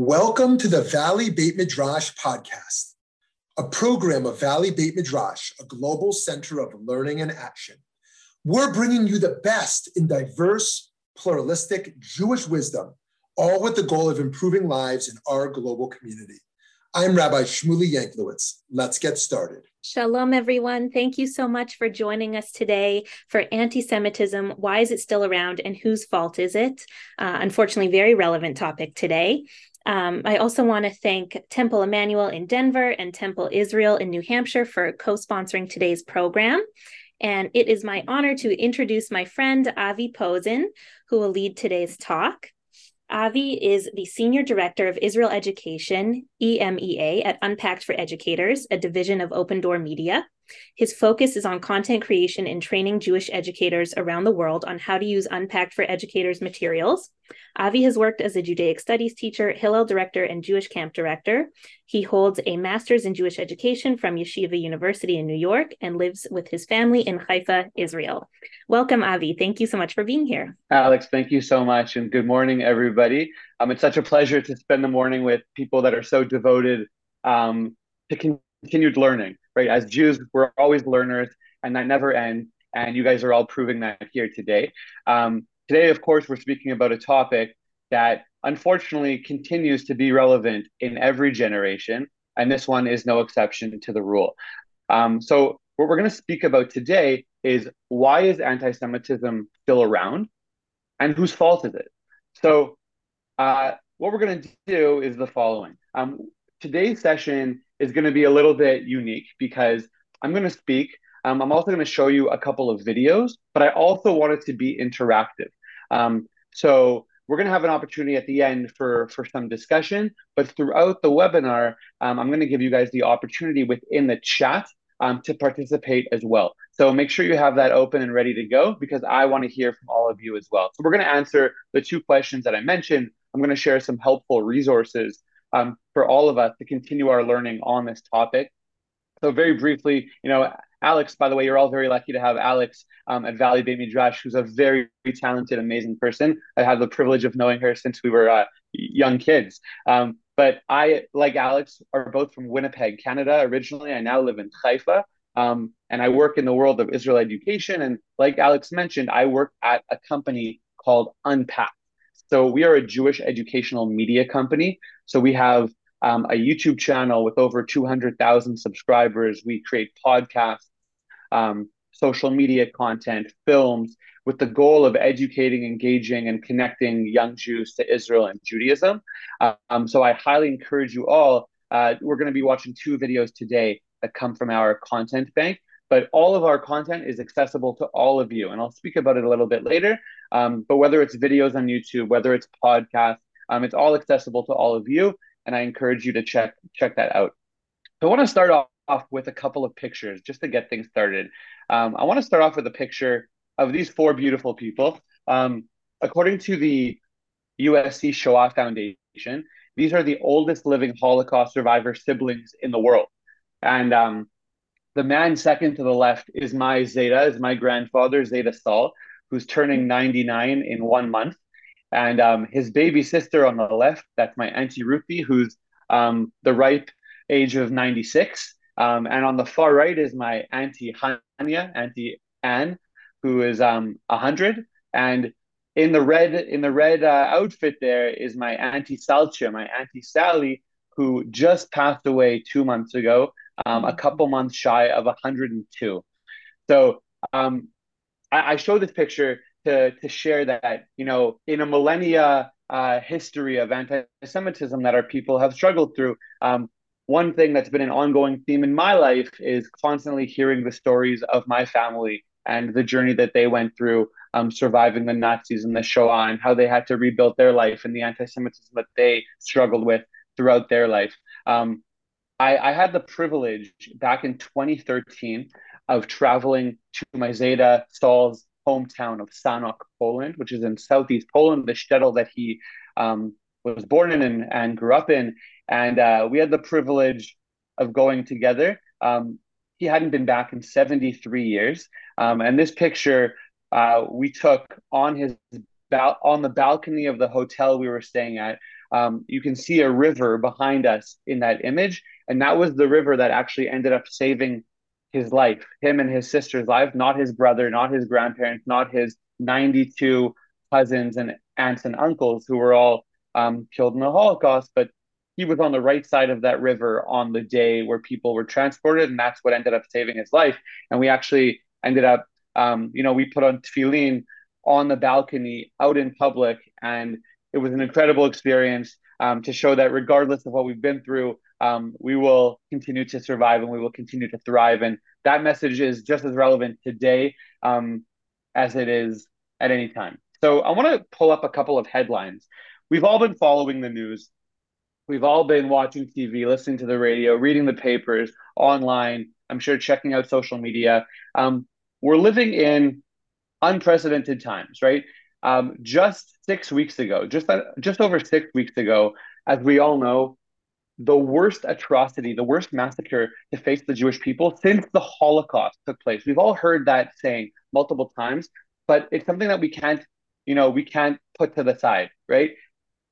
Welcome to the Valley Beit Midrash podcast, a program of Valley Beit Midrash, a global center of learning and action. We're bringing you the best in diverse, pluralistic Jewish wisdom, all with the goal of improving lives in our global community. I'm Rabbi Shmuly Yanklowitz. Let's get started. Shalom, everyone. Thank you so much for joining us today for Anti Semitism. Why is it still around and whose fault is it? Uh, unfortunately, very relevant topic today. Um, I also want to thank Temple Emanuel in Denver and Temple Israel in New Hampshire for co sponsoring today's program. And it is my honor to introduce my friend Avi Posen, who will lead today's talk. Avi is the Senior Director of Israel Education, EMEA, at Unpacked for Educators, a division of OpenDor Media. His focus is on content creation and training Jewish educators around the world on how to use Unpacked for Educators materials. Avi has worked as a Judaic Studies teacher, Hillel director, and Jewish camp director. He holds a master's in Jewish education from Yeshiva University in New York and lives with his family in Haifa, Israel. Welcome, Avi. Thank you so much for being here. Alex, thank you so much. And good morning, everybody. Um, it's such a pleasure to spend the morning with people that are so devoted um, to continued learning right? As Jews, we're always learners, and that never ends. And you guys are all proving that here today. Um, today, of course, we're speaking about a topic that unfortunately continues to be relevant in every generation, and this one is no exception to the rule. Um, so, what we're going to speak about today is why is anti-Semitism still around, and whose fault is it? So, uh, what we're going to do is the following. Um, today's session is going to be a little bit unique because I'm going to speak. Um, I'm also going to show you a couple of videos, but I also want it to be interactive. Um, so we're going to have an opportunity at the end for, for some discussion, but throughout the webinar, um, I'm going to give you guys the opportunity within the chat um, to participate as well. So make sure you have that open and ready to go because I want to hear from all of you as well. So we're going to answer the two questions that I mentioned. I'm going to share some helpful resources um, for all of us to continue our learning on this topic. So very briefly, you know, Alex, by the way, you're all very lucky to have Alex um, at Valley Beit Midrash, who's a very, very talented, amazing person. I had the privilege of knowing her since we were uh, young kids. Um, but I, like Alex, are both from Winnipeg, Canada originally. I now live in Haifa. Um, and I work in the world of Israel education. And like Alex mentioned, I work at a company called Unpack. So we are a Jewish educational media company. So we have um, a YouTube channel with over 200,000 subscribers. We create podcasts, um, social media content, films, with the goal of educating, engaging, and connecting young Jews to Israel and Judaism. Um, so I highly encourage you all. Uh, we're going to be watching two videos today that come from our content bank but all of our content is accessible to all of you and i'll speak about it a little bit later um, but whether it's videos on youtube whether it's podcasts um, it's all accessible to all of you and i encourage you to check check that out. So i want to start off, off with a couple of pictures just to get things started. Um, i want to start off with a picture of these four beautiful people. Um, according to the usc shoah foundation these are the oldest living holocaust survivor siblings in the world. And um, the man second to the left is my Zeta, is my grandfather, Zeta Saul, who's turning 99 in one month. And um, his baby sister on the left, that's my Auntie Ruthie, who's um, the ripe age of 96. Um, and on the far right is my Auntie Hanya, Auntie Anne, who is um, 100. And in the red in the red uh, outfit there is my Auntie Salcha, my Auntie Sally, who just passed away two months ago um, a couple months shy of 102. So um, I, I show this picture to, to share that, you know, in a millennia uh, history of anti-Semitism that our people have struggled through, um, one thing that's been an ongoing theme in my life is constantly hearing the stories of my family and the journey that they went through um, surviving the Nazis and the Shoah and how they had to rebuild their life and the anti-Semitism that they struggled with throughout their life. Um, I, I had the privilege back in 2013 of traveling to my Zeta Saul's hometown of Sanok, Poland, which is in southeast Poland, the shtetl that he um, was born in and, and, grew up in. And uh, we had the privilege of going together. Um, he hadn't been back in 73 years. Um, and this picture uh, we took on his on the balcony of the hotel we were staying at um, you can see a river behind us in that image. And that was the river that actually ended up saving his life, him and his sister's life, not his brother, not his grandparents, not his 92 cousins and aunts and uncles who were all um, killed in the Holocaust, but he was on the right side of that river on the day where people were transported, and that's what ended up saving his life. And we actually ended up, um, you know, we put on tefillin on the balcony out in public, and it was an incredible experience um, to show that regardless of what we've been through, um, we will continue to survive and we will continue to thrive. And that message is just as relevant today um, as it is at any time. So I want to pull up a couple of headlines. We've all been following the news. We've all been watching TV, listening to the radio, reading the papers, online. I'm sure checking out social media. Um, we're living in unprecedented times, right? Um, just six weeks ago, just uh, just over six weeks ago, as we all know, the worst atrocity, the worst massacre to face the Jewish people since the Holocaust took place. We've all heard that saying multiple times, but it's something that we can't, you know, we can't put to the side, right?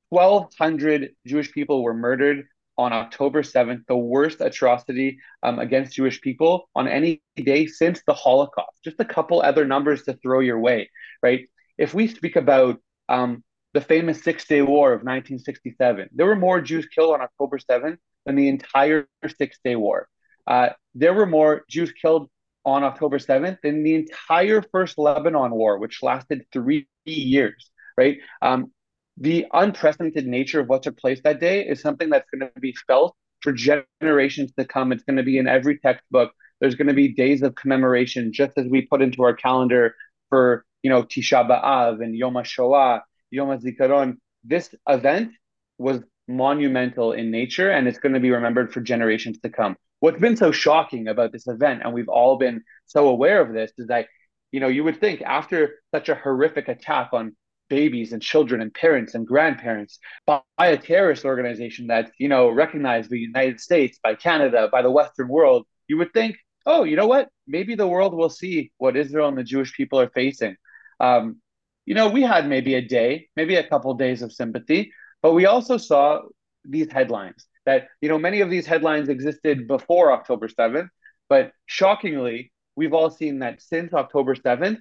1,200 Jewish people were murdered on October 7th, the worst atrocity um, against Jewish people on any day since the Holocaust. Just a couple other numbers to throw your way, right? If we speak about um, the famous Six Day War of 1967, there were more Jews killed on October 7th than the entire Six Day War. Uh, there were more Jews killed on October 7th than the entire First Lebanon War, which lasted three years, right? Um, the unprecedented nature of what took place that day is something that's going to be felt for generations to come. It's going to be in every textbook. There's going to be days of commemoration, just as we put into our calendar for, you know, Tisha B'Av and Yom HaShoah, Yom HaZikaron. This event was monumental in nature, and it's going to be remembered for generations to come. What's been so shocking about this event, and we've all been so aware of this, is that, you know, you would think after such a horrific attack on babies and children and parents and grandparents by a terrorist organization that's you know recognized the United States, by Canada, by the Western world, you would think, oh, you know what? Maybe the world will see what Israel and the Jewish people are facing. Um, you know, we had maybe a day, maybe a couple days of sympathy, but we also saw these headlines that you know many of these headlines existed before October seventh, but shockingly, we've all seen that since October seventh,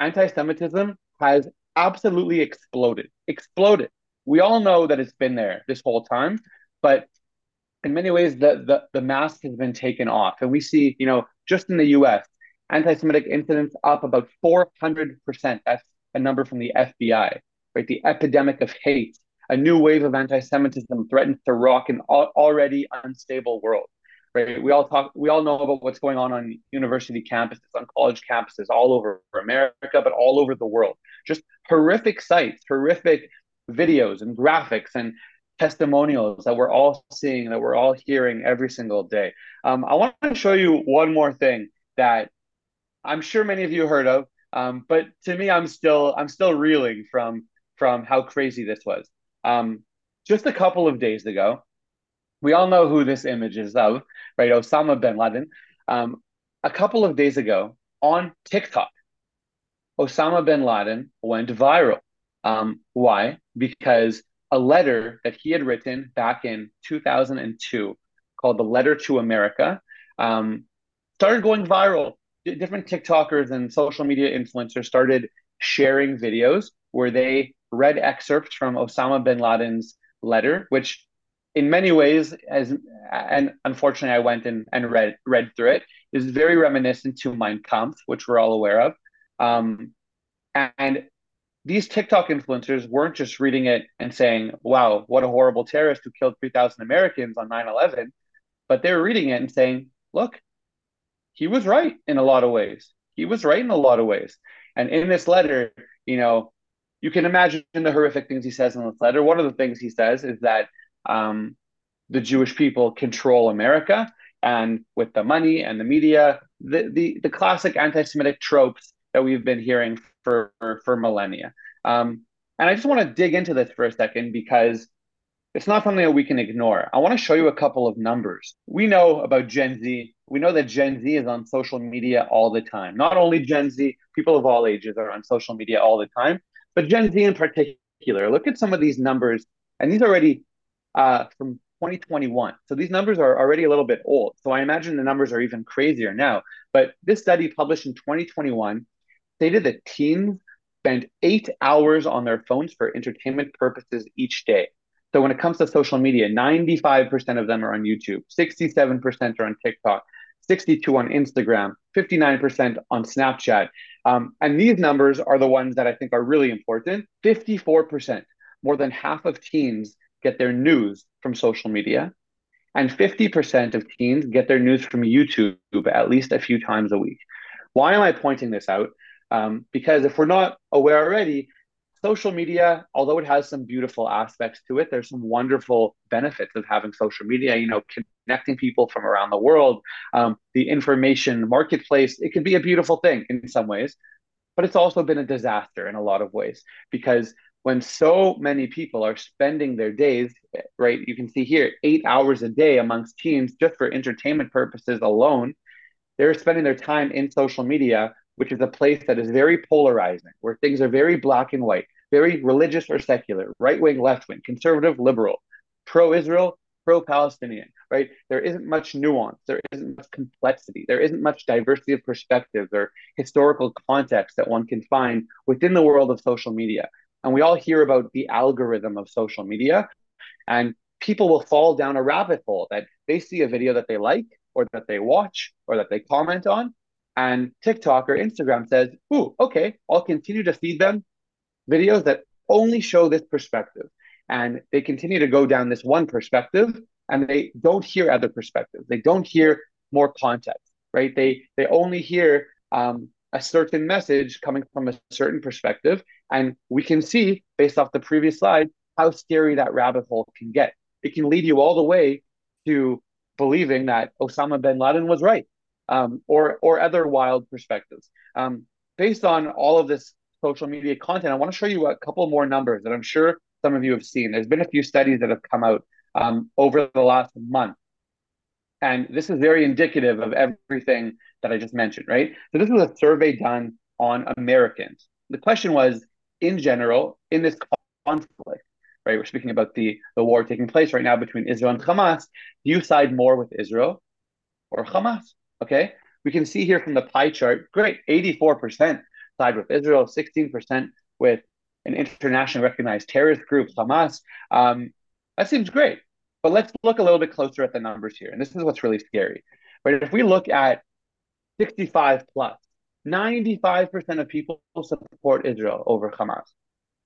anti-Semitism has absolutely exploded. Exploded. We all know that it's been there this whole time, but in many ways the, the, the mask has been taken off. And we see, you know, just in the US, anti-Semitic incidents up about 400%. That's a number from the FBI, right? The epidemic of hate, a new wave of anti-Semitism threatens to rock an already unstable world right? We all talk, we all know about what's going on on university campuses, on college campuses all over America, but all over the world. Just horrific sites, horrific videos and graphics and testimonials that we're all seeing, that we're all hearing every single day. Um, I want to show you one more thing that I'm sure many of you heard of, um, but to me, I'm still I'm still reeling from from how crazy this was. Um, just a couple of days ago, we all know who this image is of, right? Osama bin Laden. Um, a couple of days ago on TikTok, Osama bin Laden went viral. Um, why? Because a letter that he had written back in 2002 called The Letter to America um, started going viral. Different TikTokers and social media influencers started sharing videos where they read excerpts from Osama bin Laden's letter, which in many ways, as and unfortunately I went and, and read read through it, is very reminiscent to Mein Kampf, which we're all aware of. Um, and these TikTok influencers weren't just reading it and saying, wow, what a horrible terrorist who killed 3,000 Americans on 9 11, but they were reading it and saying, look, he was right in a lot of ways. He was right in a lot of ways. And in this letter, you know, you can imagine the horrific things he says in this letter. One of the things he says is that um, the Jewish people control America, and with the money and the media, the the, the classic anti-Semitic tropes that we've been hearing for for, millennia. Um, and I just want to dig into this for a second because it's not something that we can ignore. I want to show you a couple of numbers. We know about Gen Z. We know that Gen Z is on social media all the time. Not only Gen Z, people of all ages are on social media all the time, but Gen Z in particular. Look at some of these numbers And these are already uh, from 2021. So these numbers are already a little bit old. So I imagine the numbers are even crazier now. But this study published in 2021 stated that teens spend eight hours on their phones for entertainment purposes each day. So when it comes to social media, 95% of them are on YouTube, 67% are on TikTok, 62 on Instagram, 59% on Snapchat. Um, and these numbers are the ones that I think are really important. 54%, more than half of teens get their news from social media. And 50% of teens get their news from YouTube at least a few times a week. Why am I pointing this out? Um, because if we're not aware already, social media, although it has some beautiful aspects to it, there's some wonderful benefits of having social media. You know, connecting people from around the world, um, the information marketplace. It can be a beautiful thing in some ways, but it's also been a disaster in a lot of ways because when so many people are spending their days, right? You can see here eight hours a day amongst teens just for entertainment purposes alone. They're spending their time in social media which is a place that is very polarizing, where things are very black and white, very religious or secular, right wing, left wing, conservative, liberal, pro Israel, pro Palestinian, right? There isn't much nuance, there isn't much complexity, there isn't much diversity of perspectives or historical context that one can find within the world of social media. And we all hear about the algorithm of social media, and people will fall down a rabbit hole that they see a video that they like or that they watch or that they comment on and TikTok or Instagram says, ooh, okay, I'll continue to feed them videos that only show this perspective. And they continue to go down this one perspective and they don't hear other perspectives. They don't hear more context, right? They they only hear um, a certain message coming from a certain perspective. And we can see, based off the previous slide, how scary that rabbit hole can get. It can lead you all the way to believing that Osama bin Laden was right um, or or other wild perspectives. Um, based on all of this social media content, I want to show you a couple more numbers that I'm sure some of you have seen. There's been a few studies that have come out um, over the last month, and this is very indicative of everything that I just mentioned. Right. So this was a survey done on Americans. The question was, in general, in this conflict, right? We're speaking about the, the war taking place right now between Israel and Hamas. Do you side more with Israel or Hamas? Okay, we can see here from the pie chart, great, 84% side with Israel, 16% with an internationally recognized terrorist group, Hamas. Um, that seems great. But let's look a little bit closer at the numbers here. And this is what's really scary. Right? If we look at 65 plus, 95% of people support Israel over Hamas.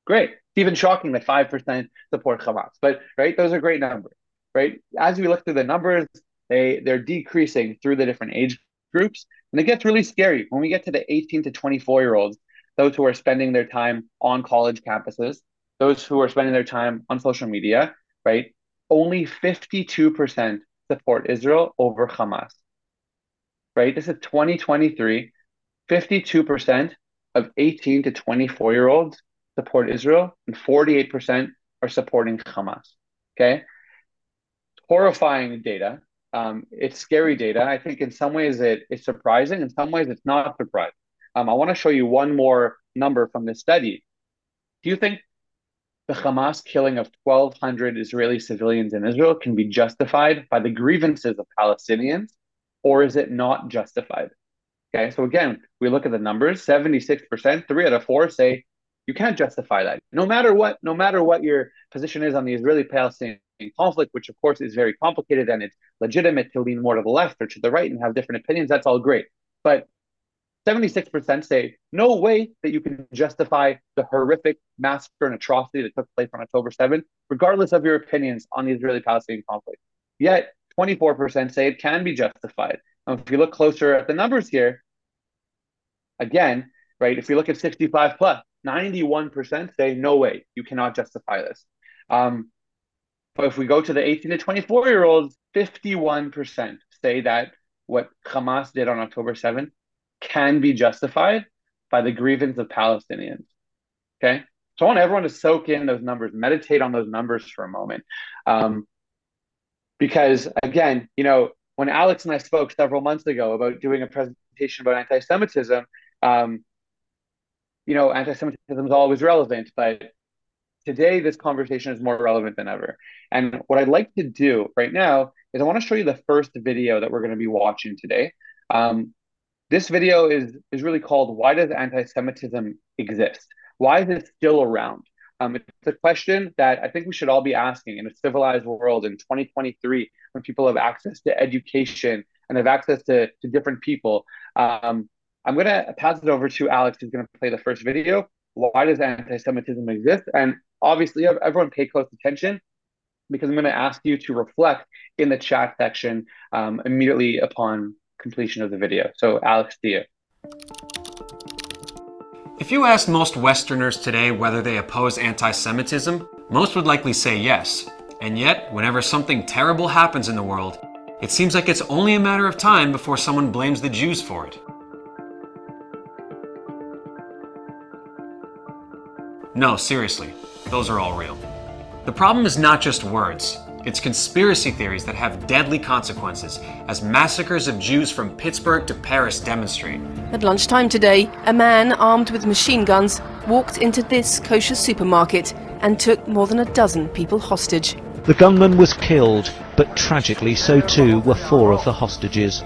Great. It's even shocking that 5% support Hamas. But right, those are great numbers. Right. As we look through the numbers, they they're decreasing through the different age groups, and it gets really scary when we get to the 18 to 24 year olds, those who are spending their time on college campuses, those who are spending their time on social media, right? Only 52% support Israel over Hamas. Right? This is 2023. 52% of 18 to 24 year olds support Israel, and 48% are supporting Hamas. Okay? Horrifying data um, it's scary data. I think in some ways it, it's surprising. In some ways it's not surprising. Um, I want to show you one more number from this study. Do you think the Hamas killing of 1,200 Israeli civilians in Israel can be justified by the grievances of Palestinians, or is it not justified? Okay, so again, we look at the numbers 76%, three out of four say you can't justify that. No matter what, no matter what your position is on the Israeli Palestinian conflict, which of course is very complicated and it's legitimate to lean more to the left or to the right and have different opinions, that's all great. But 76% say no way that you can justify the horrific massacre and atrocity that took place on October 7th, regardless of your opinions on the Israeli Palestinian conflict. Yet 24% say it can be justified. Now, if you look closer at the numbers here, again, right, if you look at 65 plus, 91% say no way, you cannot justify this. Um, but if we go to the 18 to 24 year olds, 51% say that what Hamas did on October 7th can be justified by the grievance of Palestinians. Okay. So I want everyone to soak in those numbers, meditate on those numbers for a moment. Um, because again, you know, when Alex and I spoke several months ago about doing a presentation about anti Semitism, um, you know, anti Semitism is always relevant, but today this conversation is more relevant than ever. And what I'd like to do right now is I want to show you the first video that we're going to be watching today. Um, this video is is really called "Why Does Anti-Semitism Exist?" Why is it still around? Um, it's a question that I think we should all be asking in a civilized world in 2023 when people have access to education and have access to, to different people. Um, I'm going to pass it over to Alex, who's going to play the first video. Why does anti Semitism exist? And obviously, everyone pay close attention because I'm going to ask you to reflect in the chat section um, immediately upon completion of the video. So, Alex, to you. If you ask most Westerners today whether they oppose anti Semitism, most would likely say yes. And yet, whenever something terrible happens in the world, it seems like it's only a matter of time before someone blames the Jews for it. No, seriously, those are all real. The problem is not just words, it's conspiracy theories that have deadly consequences, as massacres of Jews from Pittsburgh to Paris demonstrate. At lunchtime today, a man armed with machine guns walked into this kosher supermarket and took more than a dozen people hostage. The gunman was killed, but tragically, so too were four of the hostages.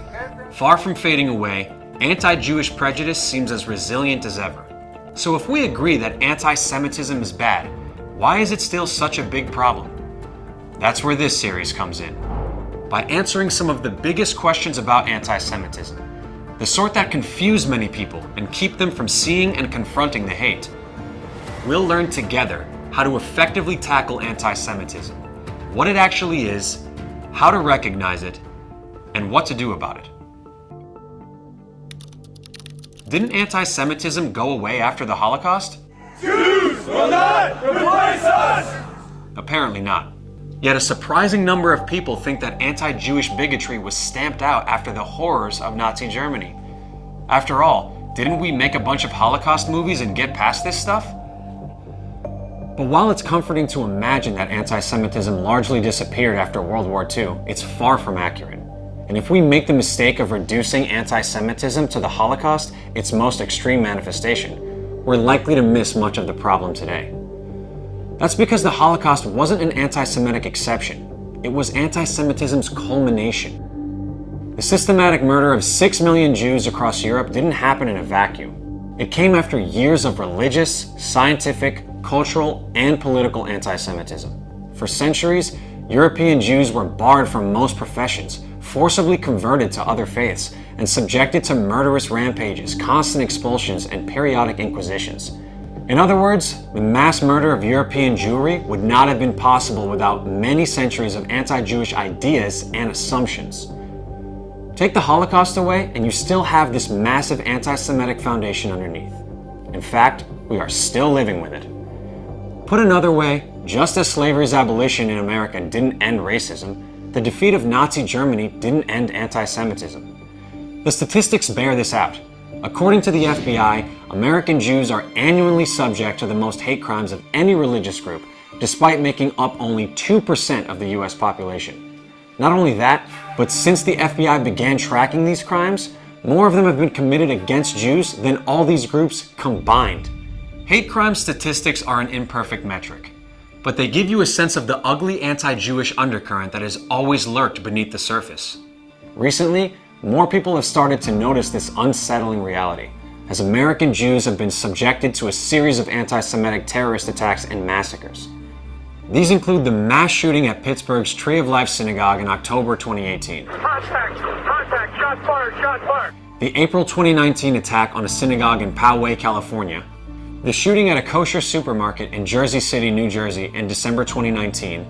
Far from fading away, anti Jewish prejudice seems as resilient as ever. So, if we agree that anti Semitism is bad, why is it still such a big problem? That's where this series comes in. By answering some of the biggest questions about anti Semitism, the sort that confuse many people and keep them from seeing and confronting the hate. We'll learn together how to effectively tackle anti Semitism, what it actually is, how to recognize it, and what to do about it. Didn't anti Semitism go away after the Holocaust? Jews will not replace us! Apparently not. Yet a surprising number of people think that anti Jewish bigotry was stamped out after the horrors of Nazi Germany. After all, didn't we make a bunch of Holocaust movies and get past this stuff? But while it's comforting to imagine that anti Semitism largely disappeared after World War II, it's far from accurate. And if we make the mistake of reducing anti Semitism to the Holocaust, its most extreme manifestation, we're likely to miss much of the problem today. That's because the Holocaust wasn't an anti Semitic exception, it was anti Semitism's culmination. The systematic murder of 6 million Jews across Europe didn't happen in a vacuum. It came after years of religious, scientific, cultural, and political anti Semitism. For centuries, European Jews were barred from most professions, forcibly converted to other faiths, and subjected to murderous rampages, constant expulsions, and periodic inquisitions. In other words, the mass murder of European Jewry would not have been possible without many centuries of anti Jewish ideas and assumptions. Take the Holocaust away, and you still have this massive anti Semitic foundation underneath. In fact, we are still living with it. Put another way, just as slavery's abolition in America didn't end racism, the defeat of Nazi Germany didn't end anti Semitism. The statistics bear this out. According to the FBI, American Jews are annually subject to the most hate crimes of any religious group, despite making up only 2% of the US population. Not only that, but since the FBI began tracking these crimes, more of them have been committed against Jews than all these groups combined. Hate crime statistics are an imperfect metric, but they give you a sense of the ugly anti Jewish undercurrent that has always lurked beneath the surface. Recently, more people have started to notice this unsettling reality, as American Jews have been subjected to a series of anti Semitic terrorist attacks and massacres. These include the mass shooting at Pittsburgh's Tree of Life Synagogue in October 2018. Contact! Contact! Shot fired! Shot fired! The April 2019 attack on a synagogue in Poway, California. The shooting at a kosher supermarket in Jersey City, New Jersey in December 2019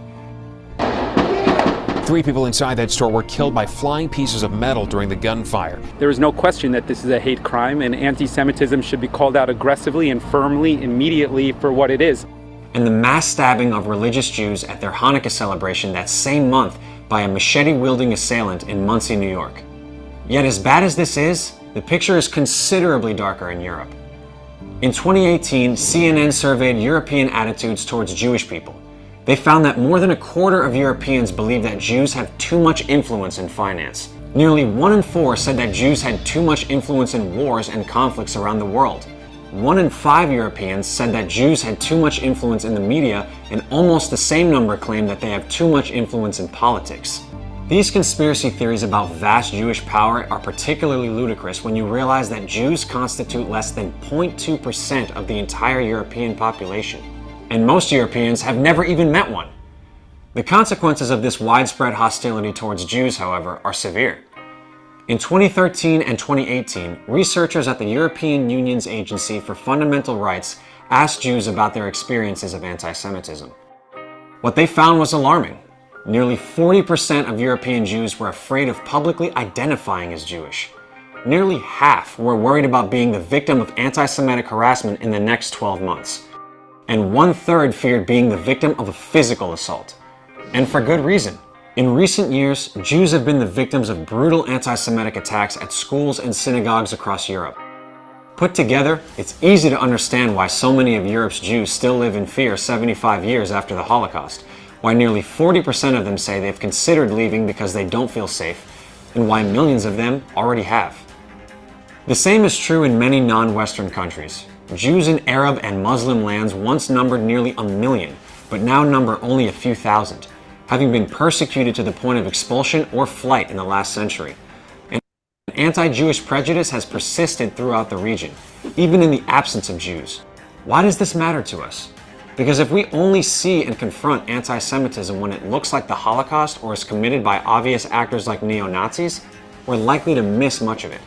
Three people inside that store were killed by flying pieces of metal during the gunfire. There is no question that this is a hate crime, and anti Semitism should be called out aggressively and firmly, immediately, for what it is. And the mass stabbing of religious Jews at their Hanukkah celebration that same month by a machete wielding assailant in Monsey, New York. Yet, as bad as this is, the picture is considerably darker in Europe. In 2018, CNN surveyed European attitudes towards Jewish people. They found that more than a quarter of Europeans believe that Jews have too much influence in finance. Nearly one in four said that Jews had too much influence in wars and conflicts around the world. one in five Europeans said that Jews had too much influence in the media, and almost the same number claimed that they have too much influence in politics. These conspiracy theories about vast Jewish power are particularly ludicrous when you realize that Jews constitute less than 0.2% of the entire European population. And most Europeans have never even met one. The consequences of this widespread hostility towards Jews, however, are severe. In 2013 and 2018, researchers at the European Union's Agency for Fundamental Rights asked Jews about their experiences of anti Semitism. What they found was alarming. Nearly 40% of European Jews were afraid of publicly identifying as Jewish. Nearly half were worried about being the victim of anti Semitic harassment in the next 12 months. And one third feared being the victim of a physical assault. And for good reason. In recent years, Jews have been the victims of brutal anti Semitic attacks at schools and synagogues across Europe. Put together, it's easy to understand why so many of Europe's Jews still live in fear 75 years after the Holocaust, why nearly 40% of them say they've considered leaving because they don't feel safe, and why millions of them already have. The same is true in many non Western countries. Jews in Arab and Muslim lands once numbered nearly a million, but now number only a few thousand having been persecuted to the point of expulsion or flight in the last century. And anti Jewish prejudice has persisted throughout the region, even in the absence of Jews. Why does this matter to us? Because if we only see and confront anti Semitism when it looks like the Holocaust or is committed by obvious actors like neo Nazis, we're likely to miss much of it.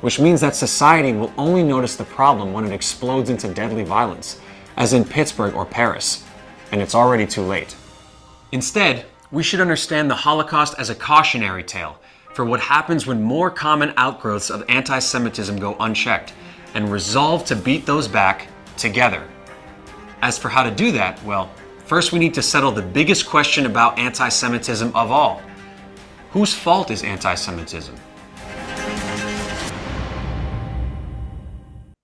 Which means that society will only notice the problem when it explodes into deadly violence, as in Pittsburgh or Paris, and it's already too late. Instead, we should understand the Holocaust as a cautionary tale for what happens when more common outgrowths of anti Semitism go unchecked and resolve to beat those back together. As for how to do that, well, first we need to settle the biggest question about anti Semitism of all whose fault is anti Semitism?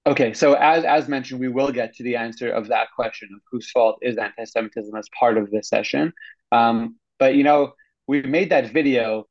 Okay, so as as mentioned, we will get to the answer of that question of whose fault is anti-Semitism as part of this session. Um, but you know, we made that video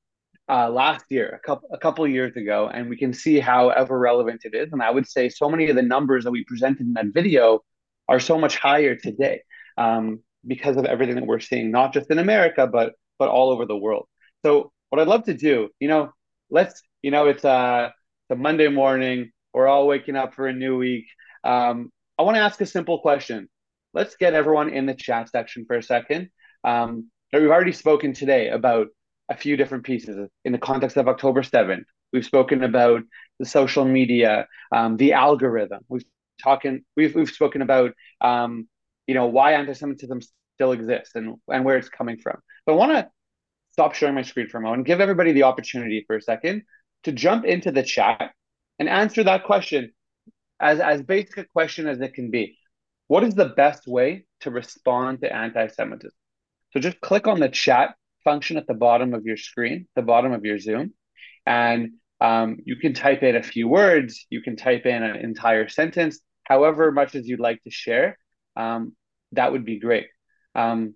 uh, last year, a couple a couple years ago, and we can see how ever relevant it is. And I would say so many of the numbers that we presented in that video are so much higher today um, because of everything that we're seeing, not just in America, but but all over the world. So what I'd love to do, you know, let's, you know, it's uh, it's a Monday morning. We're all waking up for a new week. Um, I want to ask a simple question. Let's get everyone in the chat section for a second. Um, we've already spoken today about a few different pieces in the context of October 7th. We've spoken about the social media, um, the algorithm. We've talking we've we've spoken about um, you know why anti-Semitism still exists and and where it's coming from. But I want to stop sharing my screen for a moment give everybody the opportunity for a second to jump into the chat and answer that question as as basic a question as it can be. What is the best way to respond to anti-Semitism? So just click on the chat function at the bottom of your screen, the bottom of your Zoom, and um, you can type in a few words. You can type in an entire sentence, however much as you'd like to share. Um, that would be great. Um,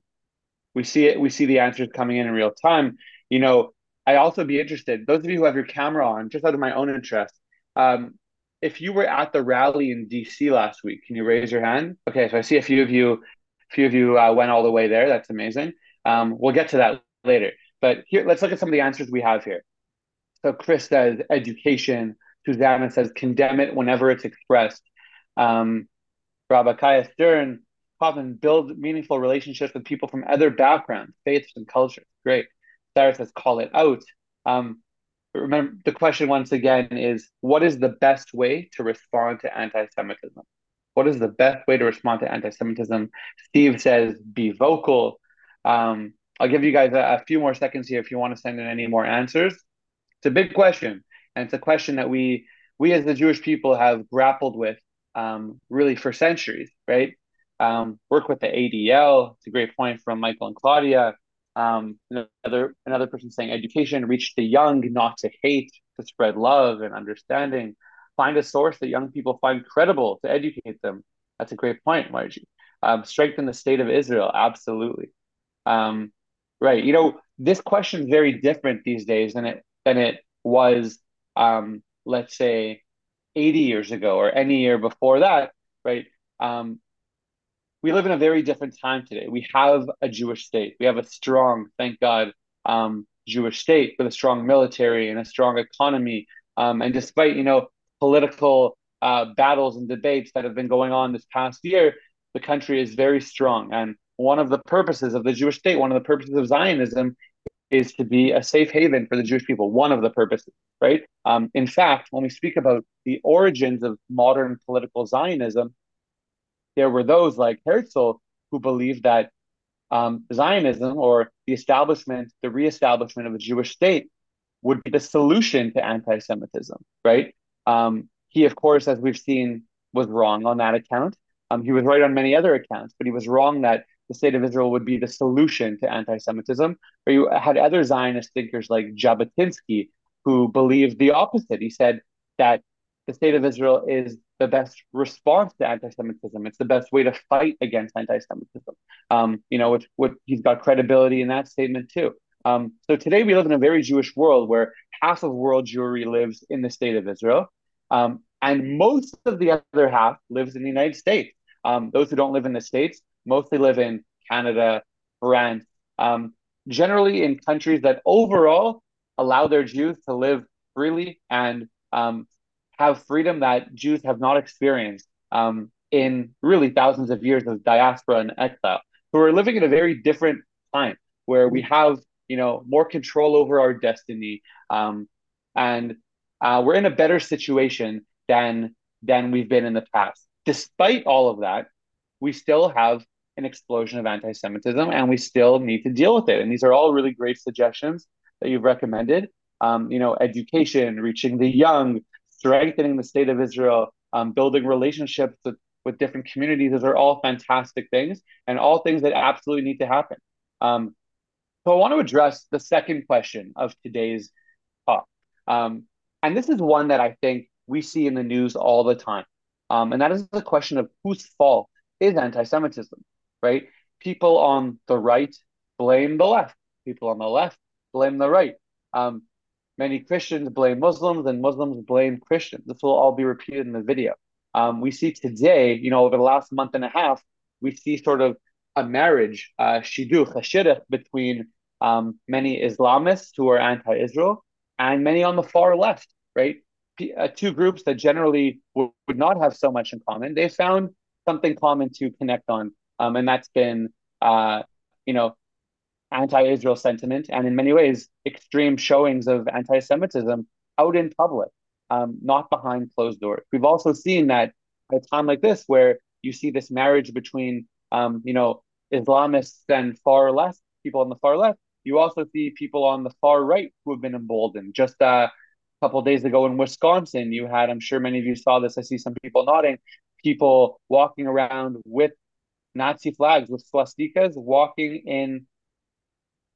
we see it. We see the answers coming in in real time. You know, I also be interested. Those of you who have your camera on, just out of my own interest, um, if you were at the rally in DC last week, can you raise your hand? Okay, so I see a few of you a few of you uh, went all the way there. That's amazing. Um, we'll get to that later. But here, let's look at some of the answers we have here. So Chris says education. Susanna says condemn it whenever it's expressed. Um, Rabakaya Stern, Kaufman, build meaningful relationships with people from other backgrounds, faiths, and cultures. Great. Sarah says call it out. Um, remember, the question once again is what is the best way to respond to anti Semitism? What is the best way to respond to anti Semitism? Steve says, be vocal. Um, I'll give you guys a, a, few more seconds here if you want to send in any more answers. It's a big question, and it's a question that we we as the Jewish people have grappled with um, really for centuries, right? Um, work with the ADL. It's a great point from Michael and Claudia. Um, another another person saying education reach the young, not to hate, to spread love and understanding find a source that young people find credible to educate them. That's a great point, Margie. Um, strengthen the state of Israel, absolutely. Um, right. You know, this question is very different these days than it than it was, um, let's say, 80 years ago or any year before that, right? We live in a very different time today. We have a Jewish state. We have a strong, thank God, um, Jewish state with a strong military and a strong economy. Um, and despite you know political uh, battles and debates that have been going on this past year, the country is very strong. And one of the purposes of the Jewish state, one of the purposes of Zionism, is to be a safe haven for the Jewish people. One of the purposes, right? Um, in fact, when we speak about the origins of modern political Zionism, there were those like Herzl who believed that um, Zionism or the establishment, the reestablishment of a Jewish state would be the solution to anti Semitism, right? Um, he, of course, as we've seen, was wrong on that account. Um, he was right on many other accounts, but he was wrong that the state of Israel would be the solution to anti Semitism. But you had other Zionist thinkers like Jabotinsky who believed the opposite. He said that the state of Israel is the best response to anti-Semitism. It's the best way to fight against anti-Semitism. Um, you know, what he's got credibility in that statement too. Um, so today we live in a very Jewish world where half of world Jewry lives in the state of Israel, um, and most of the other half lives in the United States. Um, those who don't live in the states mostly live in Canada, France, um, generally in countries that overall allow their Jews to live freely and um, have freedom that Jews have not experienced um, in really thousands of years of diaspora and exile. So we're living in a very different time where we have, you know, more control over our destiny, um, and uh, we're in a better situation than than we've been in the past. Despite all of that, we still have an explosion of anti-Semitism, and we still need to deal with it. And these are all really great suggestions that you've recommended. Um, you know, education, reaching the young, strengthening the state of Israel, um, building relationships with, with different communities. Those are all fantastic things and all things that absolutely need to happen. Um, so I want to address the second question of today's talk. Um, and this is one that I think we see in the news all the time. Um, and that is the question of whose fault is anti Semitism, right? People on the right blame the left, people on the left blame the right. Um, Many Christians blame Muslims and Muslims blame Christians. This will all be repeated in the video. Um, we see today, you know, over the last month and a half, we see sort of a marriage, uh, shidduch, a shidduch between um, many Islamists who are anti-Israel and many on the far left, right? P- uh, two groups that generally w- would not have so much in common. They found something common to connect on, um, and that's been, uh, you know, anti-Israel sentiment and in many ways extreme showings of anti-Semitism out in public, um, not behind closed doors. We've also seen that at a time like this, where you see this marriage between, um, you know, Islamists and far left people on the far left, you also see people on the far right who have been emboldened. Just uh, a couple days ago in Wisconsin, you had, I'm sure many of you saw this. I see some people nodding. People walking around with Nazi flags, with swastikas, walking in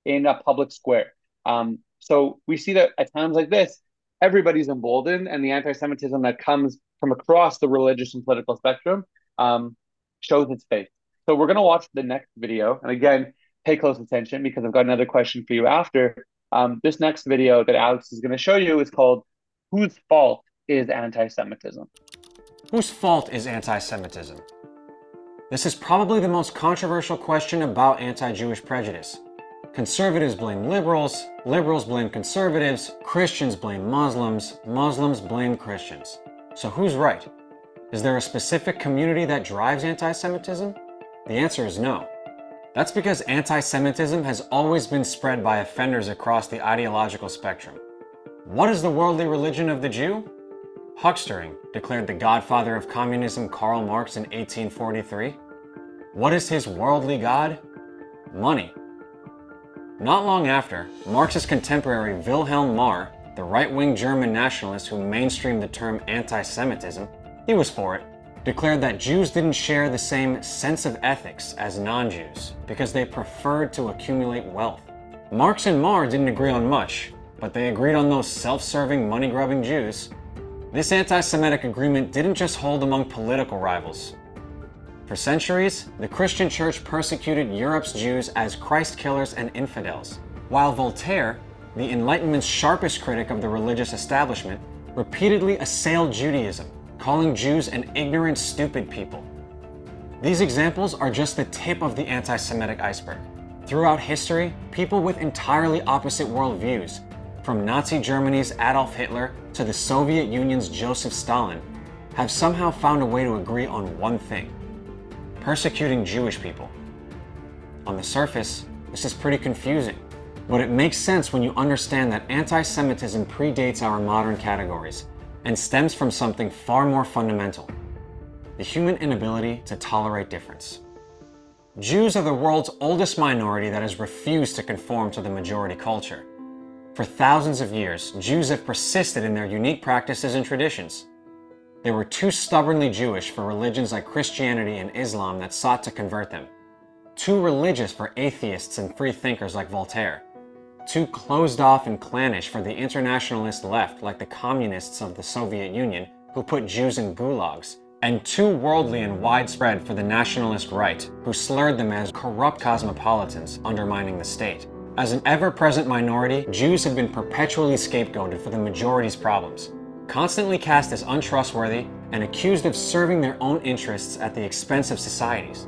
in a public square. Um, so we see that at times like this, everybody's emboldened, and the anti-Semitism that comes from across the religious and political spectrum um, shows its face. So we're going to watch the next video, and again, pay close attention because I've got another question for you after. Um, this next video that Alex is going to show you is called "Whose Fault is Anti-Semitism?" Whose fault is anti-Semitism? This is probably the most controversial question about anti-Jewish prejudice. Conservatives blame liberals, liberals blame conservatives, Christians blame Muslims, Muslims blame Christians. So who's right? Is there a specific community that drives anti Semitism? The answer is no. That's because anti Semitism has always been spread by offenders across the ideological spectrum. What is the worldly religion of the Jew? Huckstering, declared the godfather of communism Karl Marx in 1843. What is his worldly god? Money. Not long after, Marx's contemporary Wilhelm Marr, the right wing German nationalist who mainstreamed the term anti Semitism, he was for it, declared that Jews didn't share the same sense of ethics as non Jews because they preferred to accumulate wealth. Marx and Marr didn't agree on much, but they agreed on those self serving, money grubbing Jews. This anti Semitic agreement didn't just hold among political rivals. For centuries, the Christian church persecuted Europe's Jews as Christ killers and infidels, while Voltaire, the Enlightenment's sharpest critic of the religious establishment, repeatedly assailed Judaism, calling Jews an ignorant, stupid people. These examples are just the tip of the anti Semitic iceberg. Throughout history, people with entirely opposite worldviews, from Nazi Germany's Adolf Hitler to the Soviet Union's Joseph Stalin, have somehow found a way to agree on one thing persecuting Jewish people. On the surface, this is pretty confusing, but it makes sense when you understand that anti Semitism predates our modern categories and stems from something far more fundamental the human inability to tolerate difference. Jews are the world's oldest minority that has refused to conform to the majority culture. For thousands of years, Jews have persisted in their unique practices and traditions. They were too stubbornly Jewish for religions like Christianity and Islam that sought to convert them, too religious for atheists and free thinkers like Voltaire, too closed off and clannish for the internationalist left like the communists of the Soviet Union who put Jews in gulags, and too worldly and widespread for the nationalist right who slurred them as corrupt cosmopolitans undermining the state. As an ever present minority, Jews have been perpetually scapegoated for the majority's problems, constantly cast as untrustworthy, and accused of serving their own interests at the expense of society's.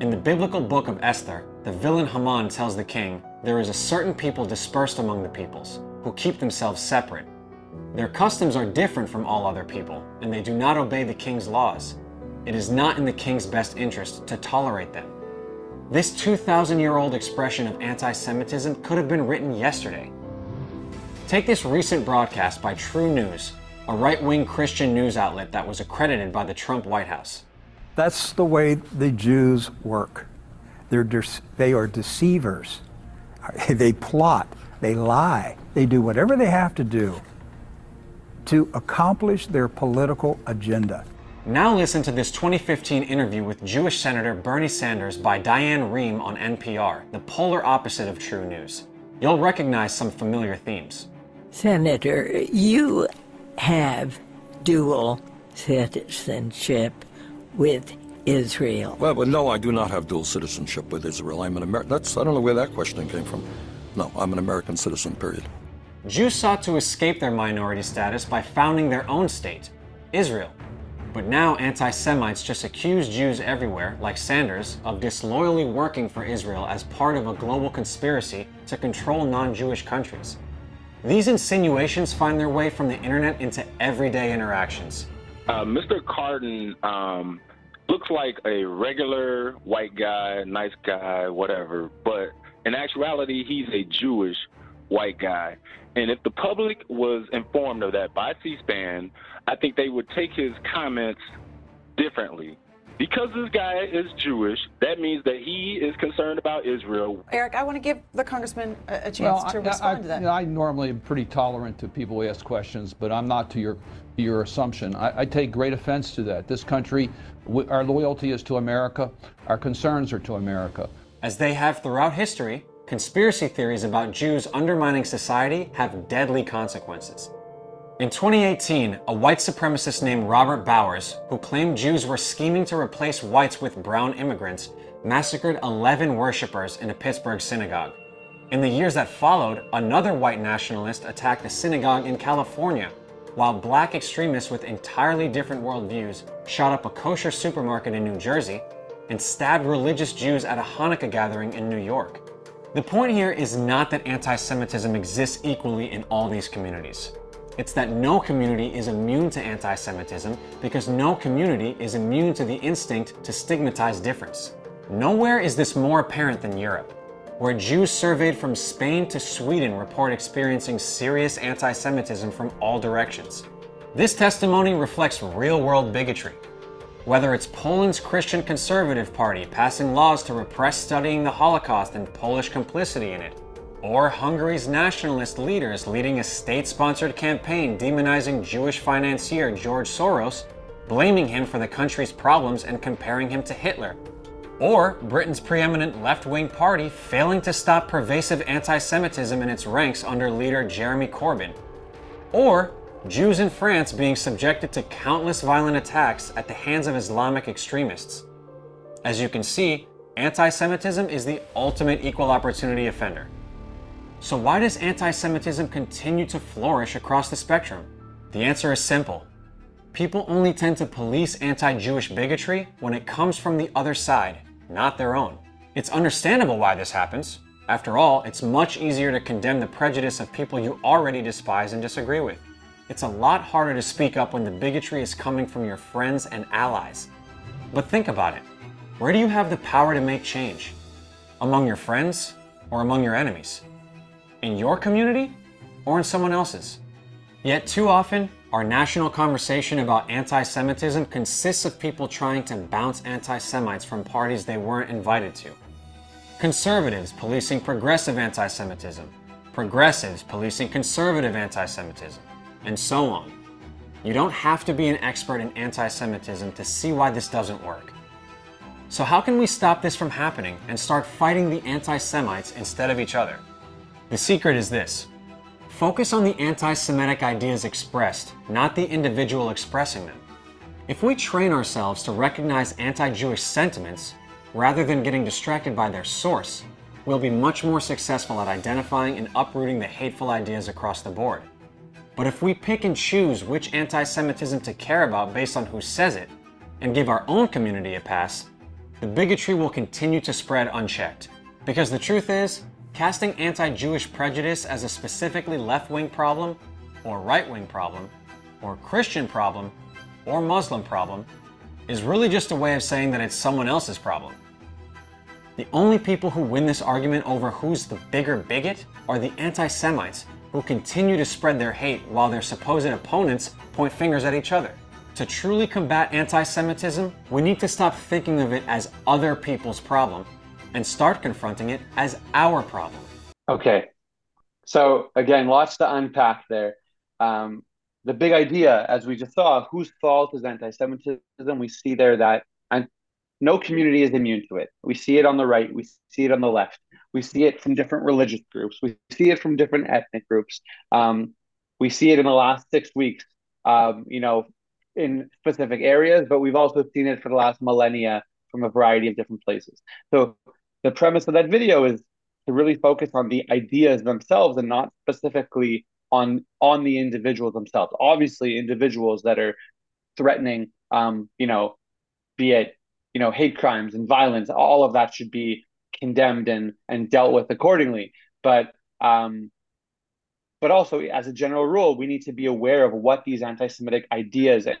In the biblical book of Esther, the villain Haman tells the king, There is a certain people dispersed among the peoples, who keep themselves separate. Their customs are different from all other people, and they do not obey the king's laws. It is not in the king's best interest to tolerate them. This 2,000 year old expression of anti Semitism could have been written yesterday. Take this recent broadcast by TruNews, a right wing Christian news outlet that was accredited by the Trump White House. That's the way the Jews work. They're de- they are deceivers. They plot, they lie, they do whatever they have to do to accomplish their political agenda. Now listen to this 2015 interview with Jewish Senator Bernie Sanders by Diane Rehm on NPR, the polar opposite of TruNews. You'll recognize some familiar themes. Senator, you have dual citizenship with Israel. Well, well, no, I do not have dual citizenship with Israel. I'm an American. That's I don't know where that question came from. No, I'm an American citizen. Period. Jews sought to escape their minority status by founding their own state, Israel. But now anti Semites just accuse Jews everywhere, like Sanders, of disloyally working for Israel as part of a global conspiracy to control non Jewish countries. These insinuations find their way from the internet into everyday interactions. Uh, Mr. Cardin um, looks like a regular white guy, nice guy, whatever, but in actuality, he's a Jewish white guy. And if the public was informed of that by C SPAN, I think they would take his comments differently. Because this guy is Jewish, that means that he is concerned about Israel. Eric, I want to give the congressman a, a chance well, to I, respond I, to that. You know, I normally am pretty tolerant to people who ask questions, but I'm not to your your assumption. I, I take great offense to that. This country, we, our loyalty is to America. Our concerns are to America. As they have throughout history, conspiracy theories about Jews undermining society have deadly consequences. In 2018, a white supremacist named Robert Bowers, who claimed Jews were scheming to replace whites with brown immigrants, massacred 11 worshippers in a Pittsburgh synagogue. In the years that followed, another white nationalist attacked a synagogue in California, while black extremists with entirely different worldviews shot up a kosher supermarket in New Jersey and stabbed religious Jews at a Hanukkah gathering in New York. The point here is not that anti Semitism exists equally in all these communities. It's that no community is immune to anti Semitism because no community is immune to the instinct to stigmatize difference. Nowhere is this more apparent than Europe, where Jews surveyed from Spain to Sweden report experiencing serious anti Semitism from all directions. This testimony reflects real world bigotry. Whether it's Poland's Christian Conservative Party passing laws to repress studying the Holocaust and Polish complicity in it, or Hungary's nationalist leaders leading a state sponsored campaign demonizing Jewish financier George Soros, blaming him for the country's problems and comparing him to Hitler. Or Britain's preeminent left wing party failing to stop pervasive anti Semitism in its ranks under leader Jeremy Corbyn. Or Jews in France being subjected to countless violent attacks at the hands of Islamic extremists. As you can see, anti Semitism is the ultimate equal opportunity offender. So, why does anti Semitism continue to flourish across the spectrum? The answer is simple. People only tend to police anti Jewish bigotry when it comes from the other side, not their own. It's understandable why this happens. After all, it's much easier to condemn the prejudice of people you already despise and disagree with. It's a lot harder to speak up when the bigotry is coming from your friends and allies. But think about it where do you have the power to make change? Among your friends or among your enemies? In your community or in someone else's? Yet, too often, our national conversation about anti Semitism consists of people trying to bounce anti Semites from parties they weren't invited to. Conservatives policing progressive anti Semitism, progressives policing conservative anti Semitism, and so on. You don't have to be an expert in anti Semitism to see why this doesn't work. So, how can we stop this from happening and start fighting the anti Semites instead of each other? The secret is this focus on the anti Semitic ideas expressed, not the individual expressing them. If we train ourselves to recognize anti Jewish sentiments, rather than getting distracted by their source, we'll be much more successful at identifying and uprooting the hateful ideas across the board. But if we pick and choose which anti Semitism to care about based on who says it, and give our own community a pass, the bigotry will continue to spread unchecked. Because the truth is, casting anti Jewish prejudice as a specifically left wing problem, or right wing problem, or Christian problem, or Muslim problem is really just a way of saying that it's someone else's problem. The only people who win this argument over who's the bigger bigot are the anti Semites who continue to spread their hate while their supposed opponents point fingers at each other. To truly combat anti Semitism, we need to stop thinking of it as other people's problem and start confronting it as our problem. Okay. So, again, lots to unpack there. Um, the big idea, as we just saw, whose fault is anti Semitism? We see there that and no community is immune to it. We see it on the right, we see it on the left, we see it from different religious groups, we see it from different ethnic groups. Um, we see it in the last six weeks, um, you know, in specific areas, but we've also seen it for the last millennia from a variety of different places. So the premise of that video is to really focus on the ideas themselves and not specifically on on the individuals themselves. Obviously, individuals that are threatening, um, you know, be it you know hate crimes and violence, all of that should be condemned and and dealt with accordingly. But um, but also as a general rule, we need to be aware of what these anti-Semitic ideas and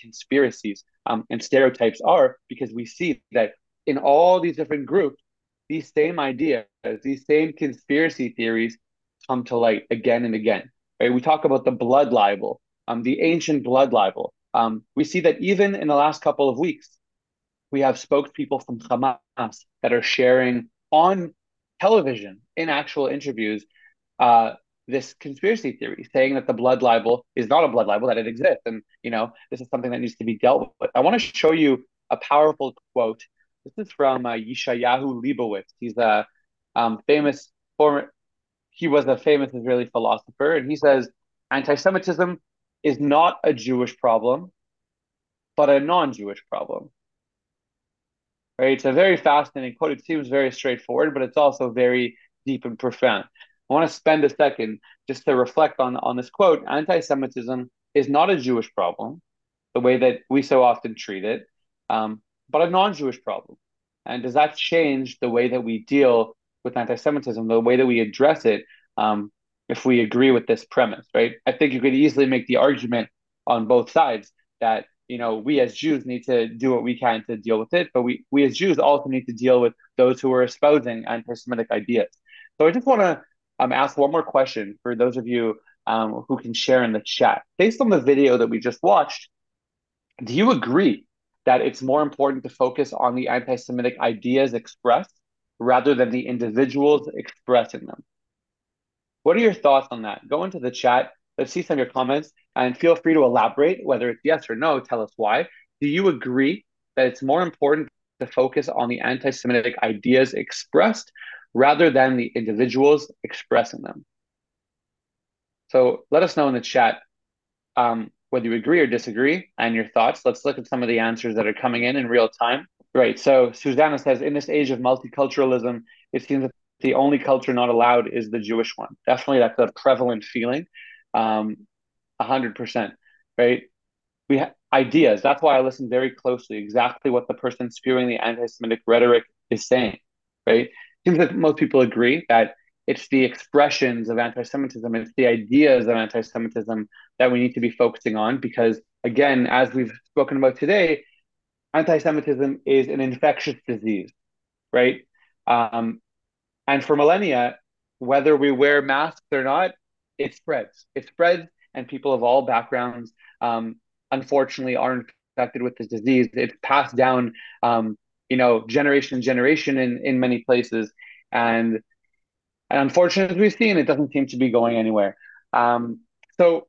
conspiracies um, and stereotypes are because we see that in all these different groups, these same ideas, these same conspiracy theories come to light again and again. Right? We talk about the blood libel, um, the ancient blood libel. Um, we see that even in the last couple of weeks, we have spokespeople from Hamas that are sharing on television in actual interviews uh, this conspiracy theory saying that the blood libel is not a blood libel, that it exists. And, you know, this is something that needs to be dealt with. I want to show you a powerful quote. This is from uh, Yeshayahu Leibowitz. He's a um, famous former, he was a famous Israeli philosopher, and he says anti Semitism is not a Jewish problem, but a non Jewish problem. Right? It's a very fascinating quote. It seems very straightforward, but it's also very deep and profound. I want to spend a second just to reflect on, on this quote. Anti Semitism is not a Jewish problem, the way that we so often treat it, um, but a non Jewish problem. And does that change the way that we deal with anti Semitism, the way that we address it, um, if we agree with this premise, right? I think you could easily make the argument on both sides that you know we as Jews need to do what we can to deal with it, but we we as Jews also need to deal with those who are espousing anti-Semitic ideas. So I just want to um, ask one more question for those of you um, who can share in the chat. Based on the video that we just watched, do you agree that it's more important to focus on the anti Semitic ideas expressed rather than the individuals expressing them? What are your thoughts on that? Go into the chat. Let's see some of your comments and feel free to elaborate, whether it's yes or no. Tell us why. Do you agree that it's more important to focus on the anti Semitic ideas expressed rather than the individuals expressing them. So let us know in the chat um, whether you agree or disagree and your thoughts. Let's look at some of the answers that are coming in in real time. Right. So Susanna says, in this age of multiculturalism, it seems that the only culture not allowed is the Jewish one. Definitely, that's a prevalent feeling. Um, hundred percent, right? We have ideas. That's why I listen very closely, exactly what the person spewing the anti-Semitic rhetoric is saying, right? Seems that most people agree that it's the expressions of anti-Semitism, it's the ideas of anti-Semitism that we need to be focusing on because, again, as we've spoken about today, anti-Semitism is an infectious disease, right? Um, and for millennia, whether we wear masks or not, it spreads. It spreads, and people of all backgrounds, um, unfortunately, are infected with this disease. It's passed down, um, you know, generation to generation in in many places, and and unfortunately, we've seen, it doesn't seem to be going anywhere. Um, so,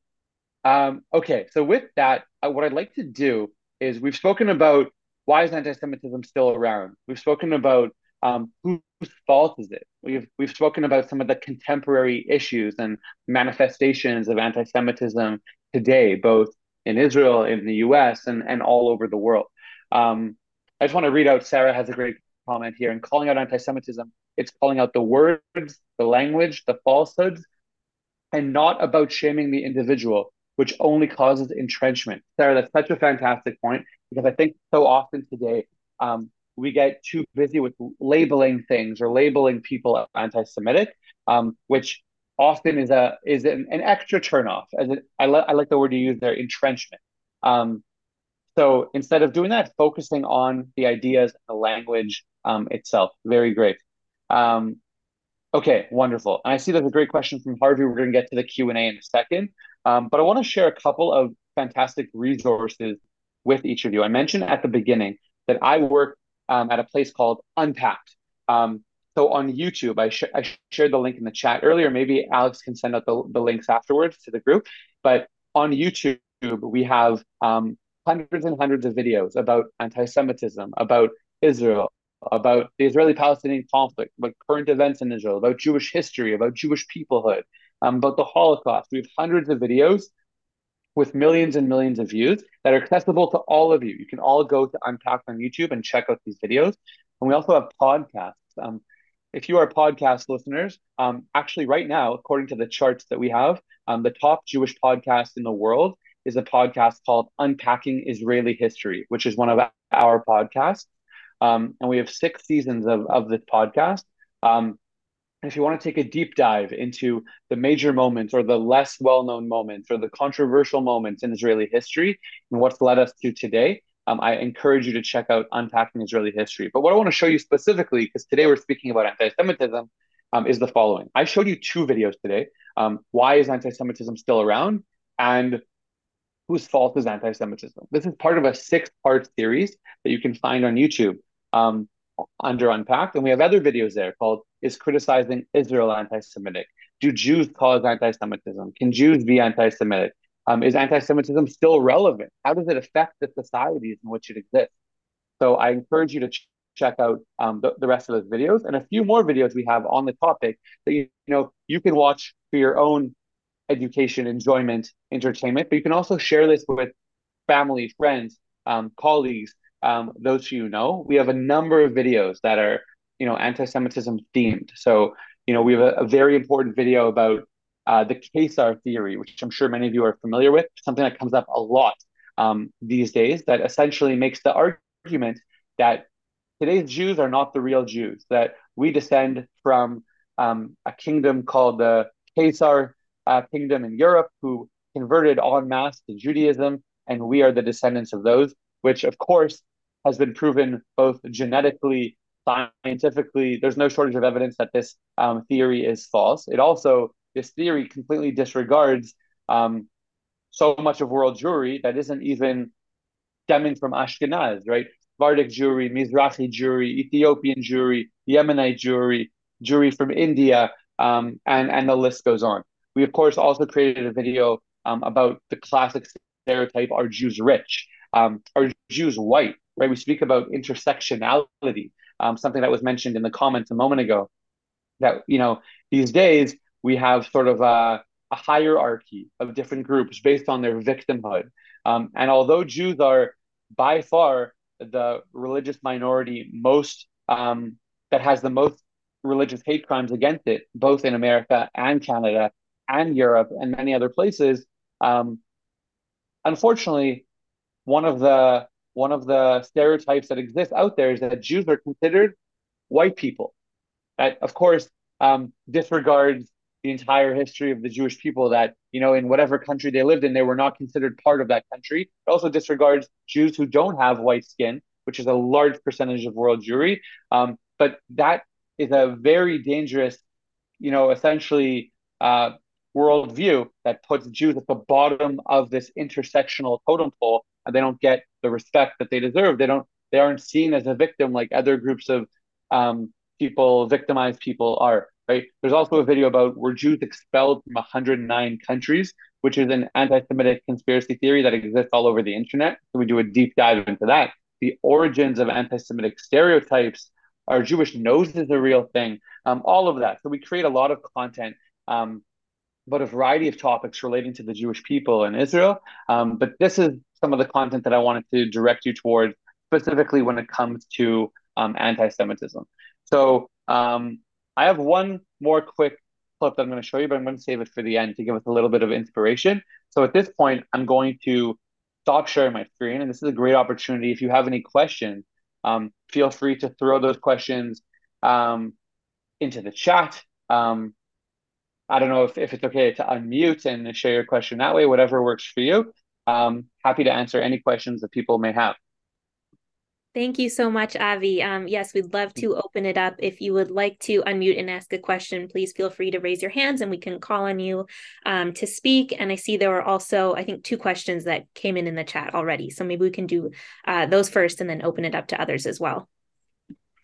um, okay, so with that, uh, what I'd like to do is we've spoken about why is anti-Semitism still around. We've spoken about um, whose fault is it? We've we've spoken about some of the contemporary issues and manifestations of anti-Semitism today, both in Israel, in the U.S., and and all over the world. Um, I just want to read out. Sarah has a great comment here, and calling out anti-Semitism it's calling out the words, the language, the falsehoods, and not about shaming the individual, which only causes entrenchment. Sarah, that's such a fantastic point because I think so often today um, we get too busy with labeling things or labeling people as anti-Semitic, um, which often is a is an, an extra turnoff. As it, I, I like the word you use there, entrenchment. Um, so instead of doing that, focusing on the ideas, and the language um, itself. Very great. Um, okay, wonderful. And I see there's a great question from Harvey. We're going to get to the Q and A in a second, um, but I want to share a couple of fantastic resources with each of you. I mentioned at the beginning that I work um, at a place called Unpacked. Um, so on YouTube, I, sh- I shared the link in the chat earlier. Maybe Alex can send out the, the links afterwards to the group. But on YouTube, we have um, hundreds and hundreds of videos about anti-Semitism, about Israel, about the Israeli Palestinian conflict, about current events in Israel, about Jewish history, about Jewish peoplehood, um, about the Holocaust. We have hundreds of videos with millions and millions of views that are accessible to all of you. You can all go to Unpacked on YouTube and check out these videos. And we also have podcasts. Um, if you are podcast listeners, um, actually, right now, according to the charts that we have, um, the top Jewish podcast in the world is a podcast called Unpacking Israeli History, which is one of our podcasts. Um, and we have six seasons of, of this podcast. Um, if you want to take a deep dive into the major moments or the less well known moments or the controversial moments in Israeli history and what's led us to today, um, I encourage you to check out Unpacking Israeli History. But what I want to show you specifically, because today we're speaking about anti Semitism, um, is the following. I showed you two videos today. Um, why is anti Semitism still around? And whose fault is anti Semitism? This is part of a six part series that you can find on YouTube um, under Unpacked. And we have other videos there called Is Criticizing Israel Anti Semitic? Do Jews cause anti Semitism? Can Jews be anti Semitic? Um, is anti Semitism still relevant? How does it affect the societies in which it exists? So I encourage you to ch- check out um, the, the rest of those videos and a few more videos we have on the topic that you, you know you can watch for your own education, enjoyment, entertainment. But you can also share this with family, friends, um, colleagues, um, those you know, we have a number of videos that are, you know, anti-Semitism themed. So, you know, we have a, a very important video about uh, the Khazar theory, which I'm sure many of you are familiar with, something that comes up a lot um, these days that essentially makes the argument that today's Jews are not the real Jews, that we descend from um, a kingdom called the Khazar uh, kingdom in Europe who converted en masse to Judaism, and we are the descendants of those which of course has been proven both genetically, scientifically. There's no shortage of evidence that this um, theory is false. It also, this theory completely disregards um, so much of world Jewry that isn't even stemming from Ashkenaz, right? Sephardic Jewry, Mizrahi Jewry, Ethiopian Jewry, Yemenite Jewry, Jewry from India, um, and, and the list goes on. We, of course, also created a video um, about the classic stereotype are Jews rich? Um, are Jews white? Right? We speak about intersectionality, um, something that was mentioned in the comments a moment ago. That you know, these days we have sort of a, a hierarchy of different groups based on their victimhood. Um, and although Jews are by far the religious minority most um, that has the most religious hate crimes against it, both in America and Canada and Europe and many other places, Um, unfortunately, one of the one of the stereotypes that exists out there is that Jews are considered white people. That, of course, um, disregards the entire history of the Jewish people. That you know, in whatever country they lived in, they were not considered part of that country. It also disregards Jews who don't have white skin, which is a large percentage of world Jewry. Um, but that is a very dangerous, you know, essentially uh, worldview that puts Jews at the bottom of this intersectional totem pole, and they don't get the respect that they deserve. They don't. They aren't seen as a victim like other groups of um, people, victimized people are. Right. There's also a video about were Jews expelled from 109 countries, which is an anti-Semitic conspiracy theory that exists all over the internet. So we do a deep dive into that. The origins of anti-Semitic stereotypes. Our Jewish nose is a real thing. Um, all of that. So we create a lot of content um, about a variety of topics relating to the Jewish people in Israel. Um, but this is some of the content that I wanted to direct you towards, specifically when it comes to um, anti-Semitism. So um, I have one more quick clip that I'm going to show you, but I'm going to save it for the end to give us a little bit of inspiration. So at this point, I'm going to stop sharing my screen, and this is a great opportunity. If you have any questions, um, feel free to throw those questions um, into the chat. Um, I don't know if, if it's okay to unmute and share your question that way, whatever works for you. Um, happy to answer any questions that people may have. Thank you so much, Avi. Um, yes, we'd love to open it up. If you would like to unmute and ask a question, please feel free to raise your hands and we can call on you um, to speak. And I see there were also, I think, two questions that came in in the chat already. So maybe we can do uh, those first and then open it up to others as well.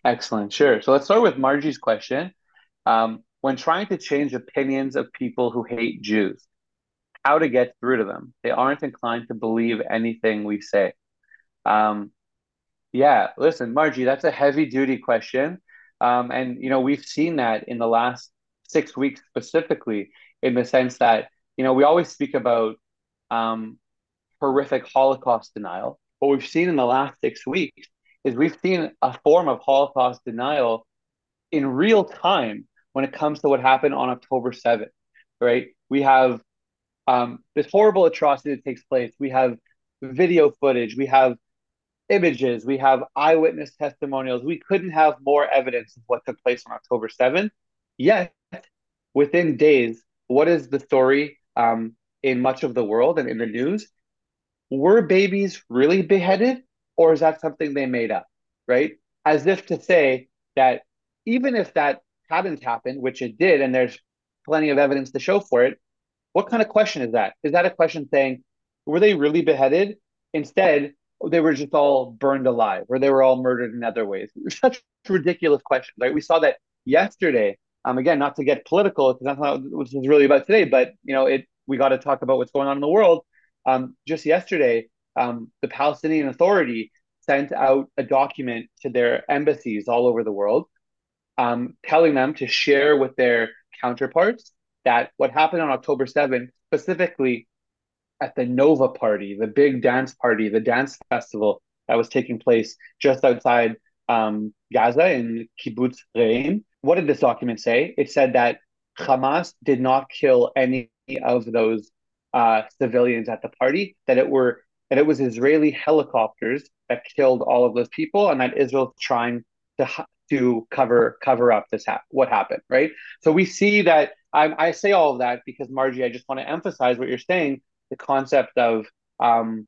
Excellent. Sure. So let's start with Margie's question. Um, when trying to change opinions of people who hate Jews, how to get through to them? They aren't inclined to believe anything we say. Um, yeah, listen, Margie, that's a heavy duty question. Um, and, you know, we've seen that in the last six weeks specifically, in the sense that, you know, we always speak about um, horrific Holocaust denial. What we've seen in the last six weeks is we've seen a form of Holocaust denial in real time when it comes to what happened on October 7th, right? We have um, this horrible atrocity that takes place. We have video footage. We have images, we have eyewitness testimonials. We couldn't have more evidence of what took place on October 7th. Yet, within days, what is the story um, in much of the world and in the news? Were babies really beheaded, or is that something they made up? Right? As if to say that even if that hadn't happened, which it did, and there's plenty of evidence to show for it, what kind of question is that? Is that a question saying, were they really beheaded? Instead, they were just all burned alive or they were all murdered in other ways. Such ridiculous questions, right? We saw that yesterday. Um, again, not to get political, because that's not what this is really about today, but you know, it we got to talk about what's going on in the world. Um, just yesterday, um, the Palestinian Authority sent out a document to their embassies all over the world, um, telling them to share with their counterparts that what happened on October 7th, specifically at the Nova Party, the big dance party, the dance festival that was taking place just outside um, Gaza in Kibbutz Re'im. What did this document say? It said that Hamas did not kill any of those uh, civilians at the party. That it were that it was Israeli helicopters that killed all of those people, and that Israel's trying to to cover cover up this ha- what happened. Right. So we see that. I, I say all of that because Margie, I just want to emphasize what you're saying the concept of um,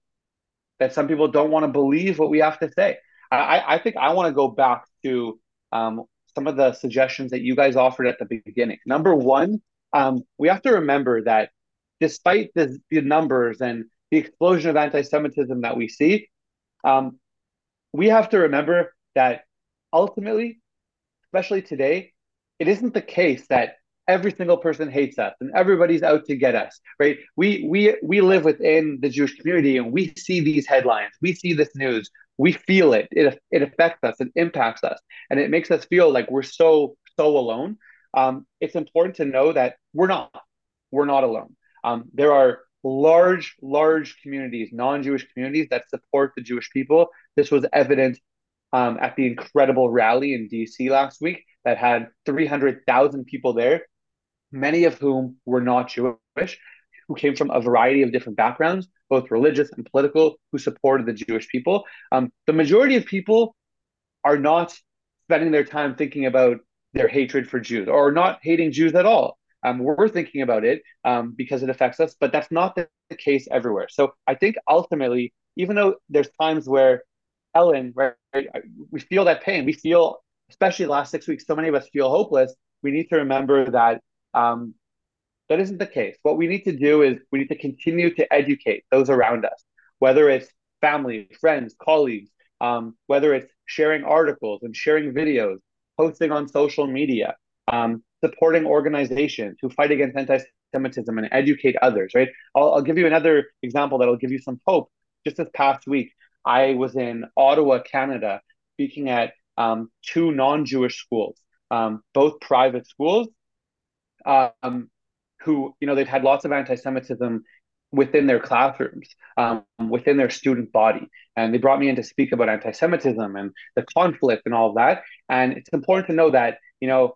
that some people don't want to believe what we have to say. I, I think I want to go back to um, some of the suggestions that you guys offered at the beginning. Number one, um, we have to remember that despite the, the numbers and the explosion of anti-Semitism that we see, um, we have to remember that ultimately, especially today, it isn't the case that every single person hates us and everybody's out to get us right? We we we live within the jewish community and we see these headlines we see this news we feel it. It, it affects us it impacts us and it makes us feel like we're so so alone. Um, it's important to know that we're not we're not alone. Um, there are large large communities non-jewish communities that support the jewish people. This was evident um, at the incredible rally in dc last week that had 300,000 people there many of whom were not Jewish, who came from a variety of different backgrounds, both religious and political, who supported the Jewish people. Um, the majority of people are not spending their time thinking about their hatred for Jews or not hating Jews at all. Um, we're thinking about it um, because it affects us, but that's not the, the case everywhere. So I think ultimately, even though there's times where Ellen, right, we feel that pain, we feel, especially the last six weeks, so many of us feel hopeless. We need to remember that um, that isn't the case. What we need to do is we need to continue to educate those around us, whether it's family, friends, colleagues, um, whether it's sharing articles and sharing videos, posting on social media, um, supporting organizations who fight against anti-Semitism and educate others. Right. I'll, I'll give you another example that'll give you some hope. Just this past week, I was in Ottawa, Canada, speaking at um, two non-Jewish schools, um, both private schools, um, who you know they've had lots of anti-Semitism within their classrooms, um, within their student body. And they brought me in to speak about anti Semitism and the conflict and all of that. And it's important to know that, you know,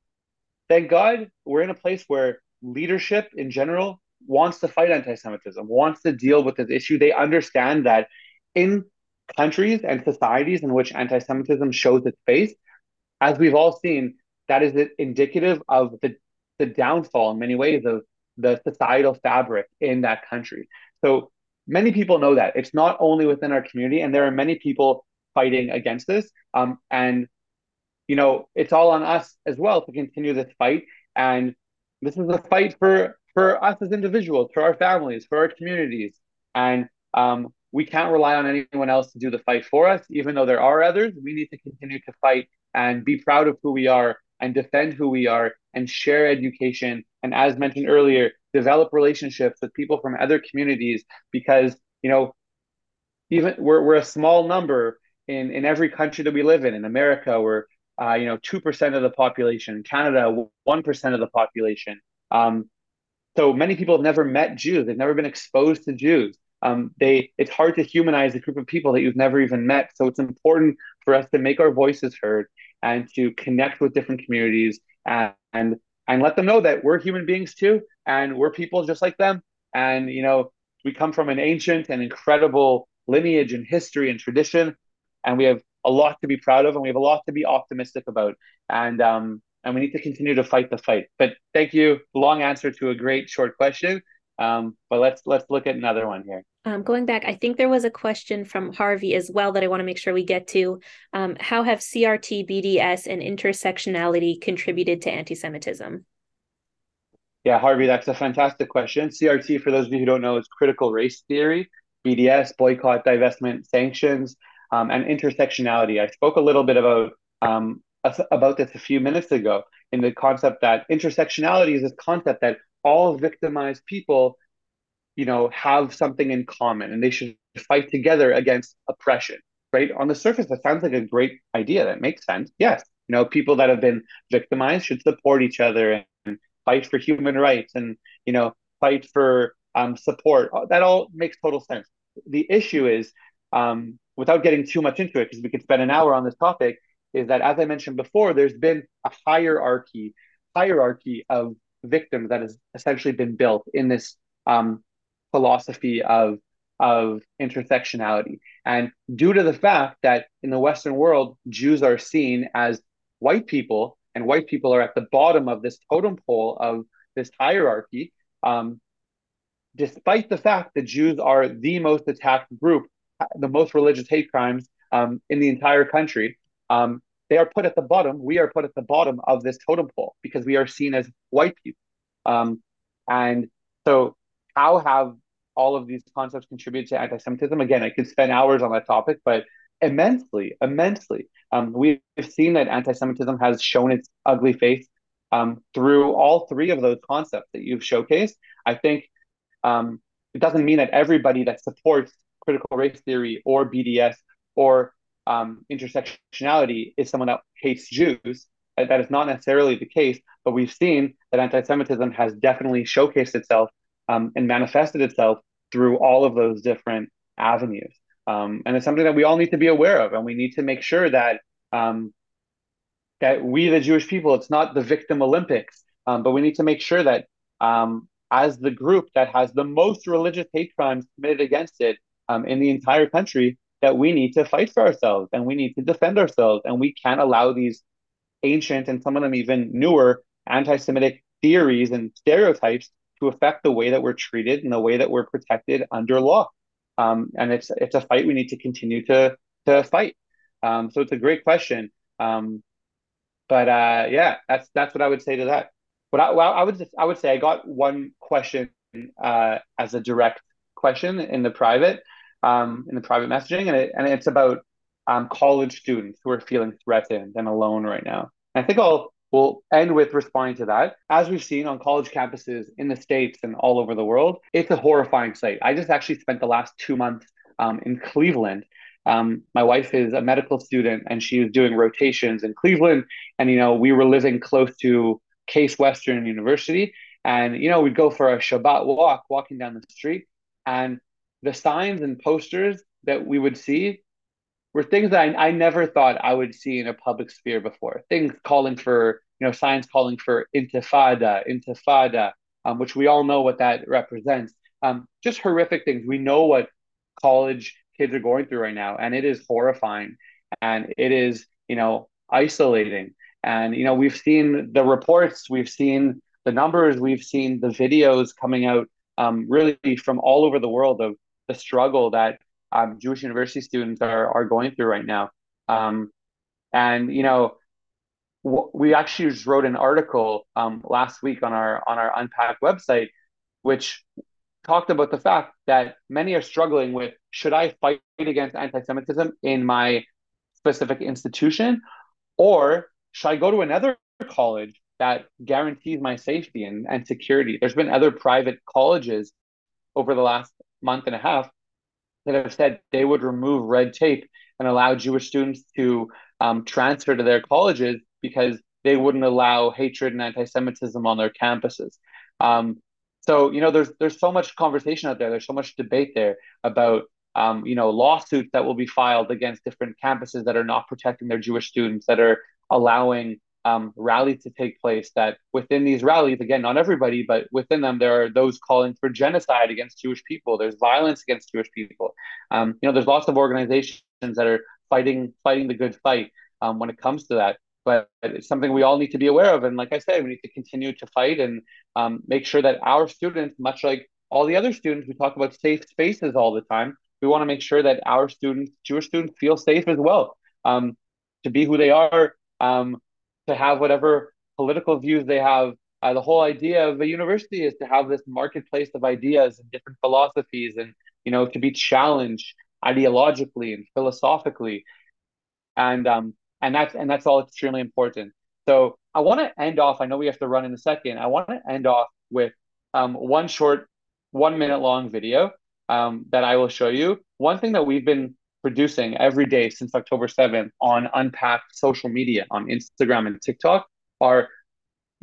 thank God we're in a place where leadership in general wants to fight anti Semitism, wants to deal with this issue. They understand that in countries and societies in which anti Semitism shows its face, as we've all seen, that is indicative of the, the downfall in many ways of the societal fabric in that country. So many people know that it's not only within our community, and there are many people fighting against this. Um, and you know, it's all on us as well to continue this fight. And this is a fight for for us as individuals, for our families, for our communities, and um, we can't rely on anyone else to do the fight for us. Even though there are others, we need to continue to fight and be proud of who we are and defend who we are and share education. And as mentioned earlier, develop relationships with people from other communities because, you know, even we're, we're a small number in, in every country that we live in. In America, we're, uh, you know, 2% of the population. In Canada, 1% of the population. Um, so many people have never met Jews. They've never been exposed to Jews. Um, they it's hard to humanize a group of people that you've never even met. So it's important for us to make our voices heard and to connect with different communities and, and and let them know that we're human beings too and we're people just like them. And you know we come from an ancient and incredible lineage and history and tradition and we have a lot to be proud of and we have a lot to be optimistic about. And um and we need to continue to fight the fight. But thank you. Long answer to a great short question um, but let's let's look at another one here. Um, going back, I think there was a question from Harvey as well that I want to make sure we get to. Um, how have CRT, BDS, and intersectionality contributed to anti-Semitism? Yeah, Harvey, that's a fantastic question. CRT, for those of you who don't know, is critical race theory. BDS, boycott, divestment, sanctions, um, and intersectionality. I spoke a little bit about um, about this a few minutes ago in the concept that intersectionality is this concept that all victimized people, you know, have something in common and they should fight together against oppression, right? On the surface, that sounds like a great idea. That makes sense. Yes. You know, people that have been victimized should support each other and fight for human rights and, you know, fight for um, support. That all makes total sense. The issue is, um, without getting too much into it, because we could spend an hour on this topic, is that as I mentioned before, there's been a hierarchy hierarchy of victims that has essentially been built in this um, philosophy of of intersectionality. And due to the fact that in the Western world, Jews are seen as white people, and white people are at the bottom of this totem pole of this hierarchy, um, despite the fact that Jews are the most attacked group, the most religious hate crimes um, in the entire country, um, they are put at the bottom. We are put at the bottom of this totem pole because we are seen as white people. Um, and so, how have all of these concepts contributed to anti-Semitism? Again, I could spend hours on that topic, but immensely, immensely. Um, we've seen that anti-Semitism has shown its ugly face um, through all three of those concepts that you've showcased. I think um, it doesn't mean that everybody that supports critical race theory or BDS or um, intersectionality is someone that hates Jews. Uh, that is not necessarily the case, but we've seen that anti Semitism has definitely showcased itself um, and manifested itself through all of those different avenues. Um, and it's something that we all need to be aware of, and we need to make sure that um, that we, the Jewish people, it's not the victim Olympics, um, but we need to make sure that um, as the group that has the most religious hate crimes committed against it in the entire country, that we need to fight for ourselves and we need to defend ourselves. And we can't allow these ancient and some of them even newer anti Semitic theories and stereotypes to affect the way that we're treated and the way that we're protected under law. Um, and it's it's a fight we need to continue to to fight. Um, so it's a great question. Um, but uh, yeah, that's that's what I would say to that. But I, well, I would just, I would say I got one question uh, as a direct question in the private um, in the private messaging, and it, and it's about um, college students who are feeling threatened and alone right now. And I think I'll we'll end with responding to that. As we've seen on college campuses in the states and all over the world, it's a horrifying sight. I just actually spent the last two months um, in Cleveland. Um, my wife is a medical student and she was doing rotations in Cleveland. And, you know, we were living close to Case Western University. And, you know, we'd go for a Shabbat walk, walking down the street. And the signs and posters that we would see were things that I, I never thought I would see in a public sphere before. Things calling for, you know, signs calling for intifada, intifada, um, which we all know what that represents. Um, just horrific things. We know what college kids are going through right now, and it is horrifying, and it is, you know, isolating. And you know, we've seen the reports, we've seen the numbers, we've seen the videos coming out, um, really from all over the world of the struggle that um, Jewish university students are are going through right now. Um, and you know, w- we actually just wrote an article um, last week on our on our Unpack website, which talked about the fact that many are struggling with should I fight against anti-Semitism in my specific institution, or should I go to another college that guarantees my safety and, and security? There's been other private colleges over the last month and a half that have said they would remove red tape and allow Jewish students to um, transfer to their colleges because they wouldn't allow hatred and anti-Semitism on their campuses. Um, so you know, there's there's so much conversation out there. There's so much debate there about um, you know lawsuits that will be filed against different campuses that are not protecting their Jewish students, that are allowing um, rallies to take place that within these rallies, again, not everybody, but within them, there are those calling for genocide against Jewish people. There's violence against Jewish people. Um, you know, there's lots of organizations that are fighting fighting the good fight um, when it comes to that. But it's something we all need to be aware of. And like I said, we need to continue to fight and um, make sure that our students, much like all the other students, we talk about safe spaces all the time. We want to make sure that our students, Jewish students, feel safe as well um, to be who they are, um, to have whatever political views they have. Uh, the whole idea of a university is to have this marketplace of ideas and different philosophies, and you know, to be challenged ideologically and philosophically, and um, and that's and that's all extremely important. So I want to end off. I know we have to run in a second. I want to end off with um, one short, one minute long video um, that I will show you. One thing that we've been producing every day since October 7th on Unpacked social media on Instagram and TikTok are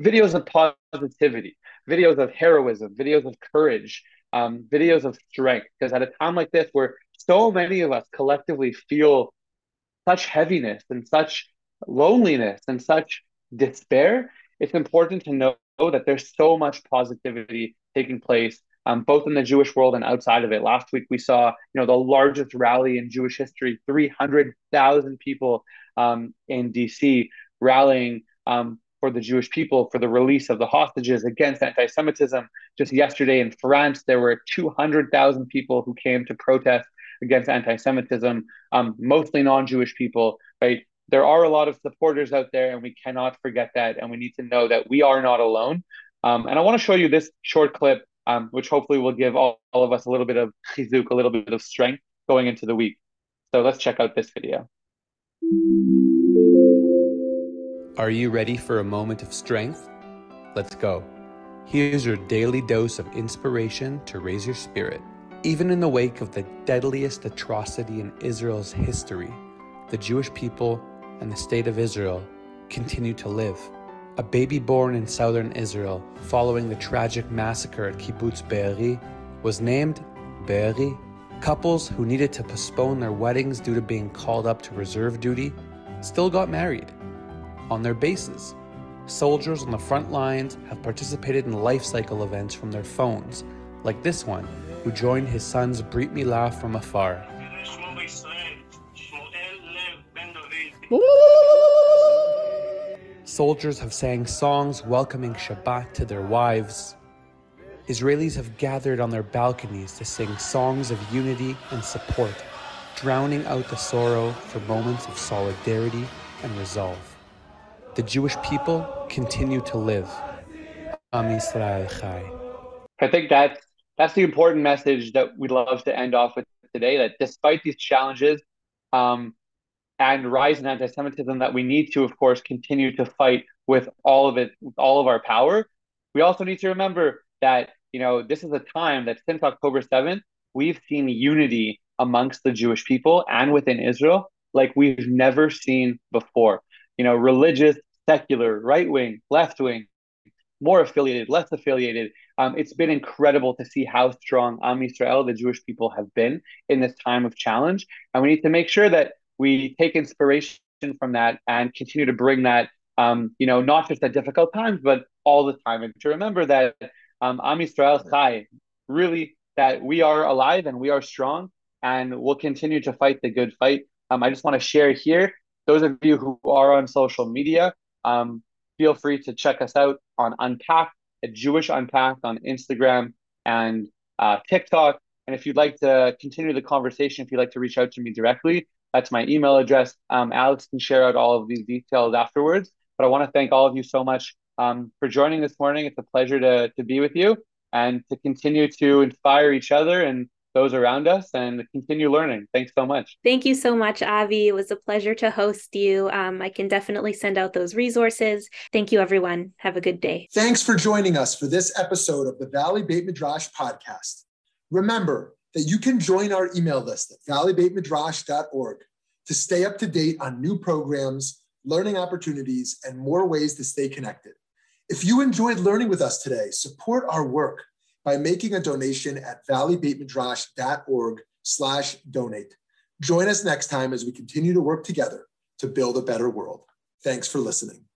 videos of positivity, videos of heroism, videos of courage, um, videos of strength. Because at a time like this, where so many of us collectively feel such heaviness and such loneliness and such despair, it's important to know that there's so much positivity taking place um, both in the Jewish world and outside of it. Last week we saw, you know, the largest rally in Jewish history: three hundred thousand people um, in D.C. rallying um, for the Jewish people for the release of the hostages against anti-Semitism. Just yesterday in France, there were two hundred thousand people who came to protest against anti-Semitism, um, mostly non-Jewish people. Right, there are a lot of supporters out there, and we cannot forget that, and we need to know that we are not alone. Um, and I want to show you this short clip um, which hopefully will give all, all of us a little bit of chizuk, a little bit of strength going into the week. So let's check out this video. Are you ready for a moment of strength? Let's go. Here's your daily dose of inspiration to raise your spirit. Even in the wake of the deadliest atrocity in Israel's history, the Jewish people and the state of Israel continue to live a baby born in southern Israel following the tragic massacre at Kibbutz Be'eri was named Be'eri. Couples who needed to postpone their weddings due to being called up to reserve duty still got married on their bases. soldiers on the front lines have participated in life cycle events from their phones, like this one, who joined his son's Brit Milah from afar. Soldiers have sang songs welcoming Shabbat to their wives. Israelis have gathered on their balconies to sing songs of unity and support, drowning out the sorrow for moments of solidarity and resolve. The Jewish people continue to live. Am Yisrael Chai. I think that's that's the important message that we'd love to end off with today. That despite these challenges um, and rise in anti-Semitism, that we need to, of course, continue to fight with all of it, with all of our power. We also need to remember that you know this is a time that since October seventh, we've seen unity amongst the Jewish people and within Israel like we've never seen before. You know, religious, secular, right wing, left wing, more affiliated, less affiliated. Um, it's been incredible to see how strong Am Yisrael, the Jewish people, have been in this time of challenge. And we need to make sure that we take inspiration from that and continue to bring that, um, you know, not just at difficult times, but all the time. And to remember that um, Am Yisrael Chai, really, that we are alive and we are strong and we'll continue to fight the good fight. Um, I just want to share here, those of you who are on social media, um, feel free to check us out on Unpacked, a Jewish Unpacked on Instagram and uh, TikTok. And if you'd like to continue the conversation, if you'd like to reach out to me directly, that's my email address. Um, Alex can share out all of these details afterwards. But I want to thank all of you so much um, for joining this morning. It's a pleasure to, to be with you and to continue to inspire each other and those around us and continue learning. Thanks so much. Thank you so much, Avi. It was a pleasure to host you. Um, I can definitely send out those resources. Thank you, everyone. Have a good day. Thanks for joining us for this episode of the Valley Beit Midrash podcast. Remember that you can join our email list at valleybeitmidrash.org to stay up to date on new programs, learning opportunities, and more ways to stay connected. If you enjoyed learning with us today, support our work by making a donation at valleybeitmidrash.org slash donate. Join us next time as we continue to work together to build a better world. Thanks for listening.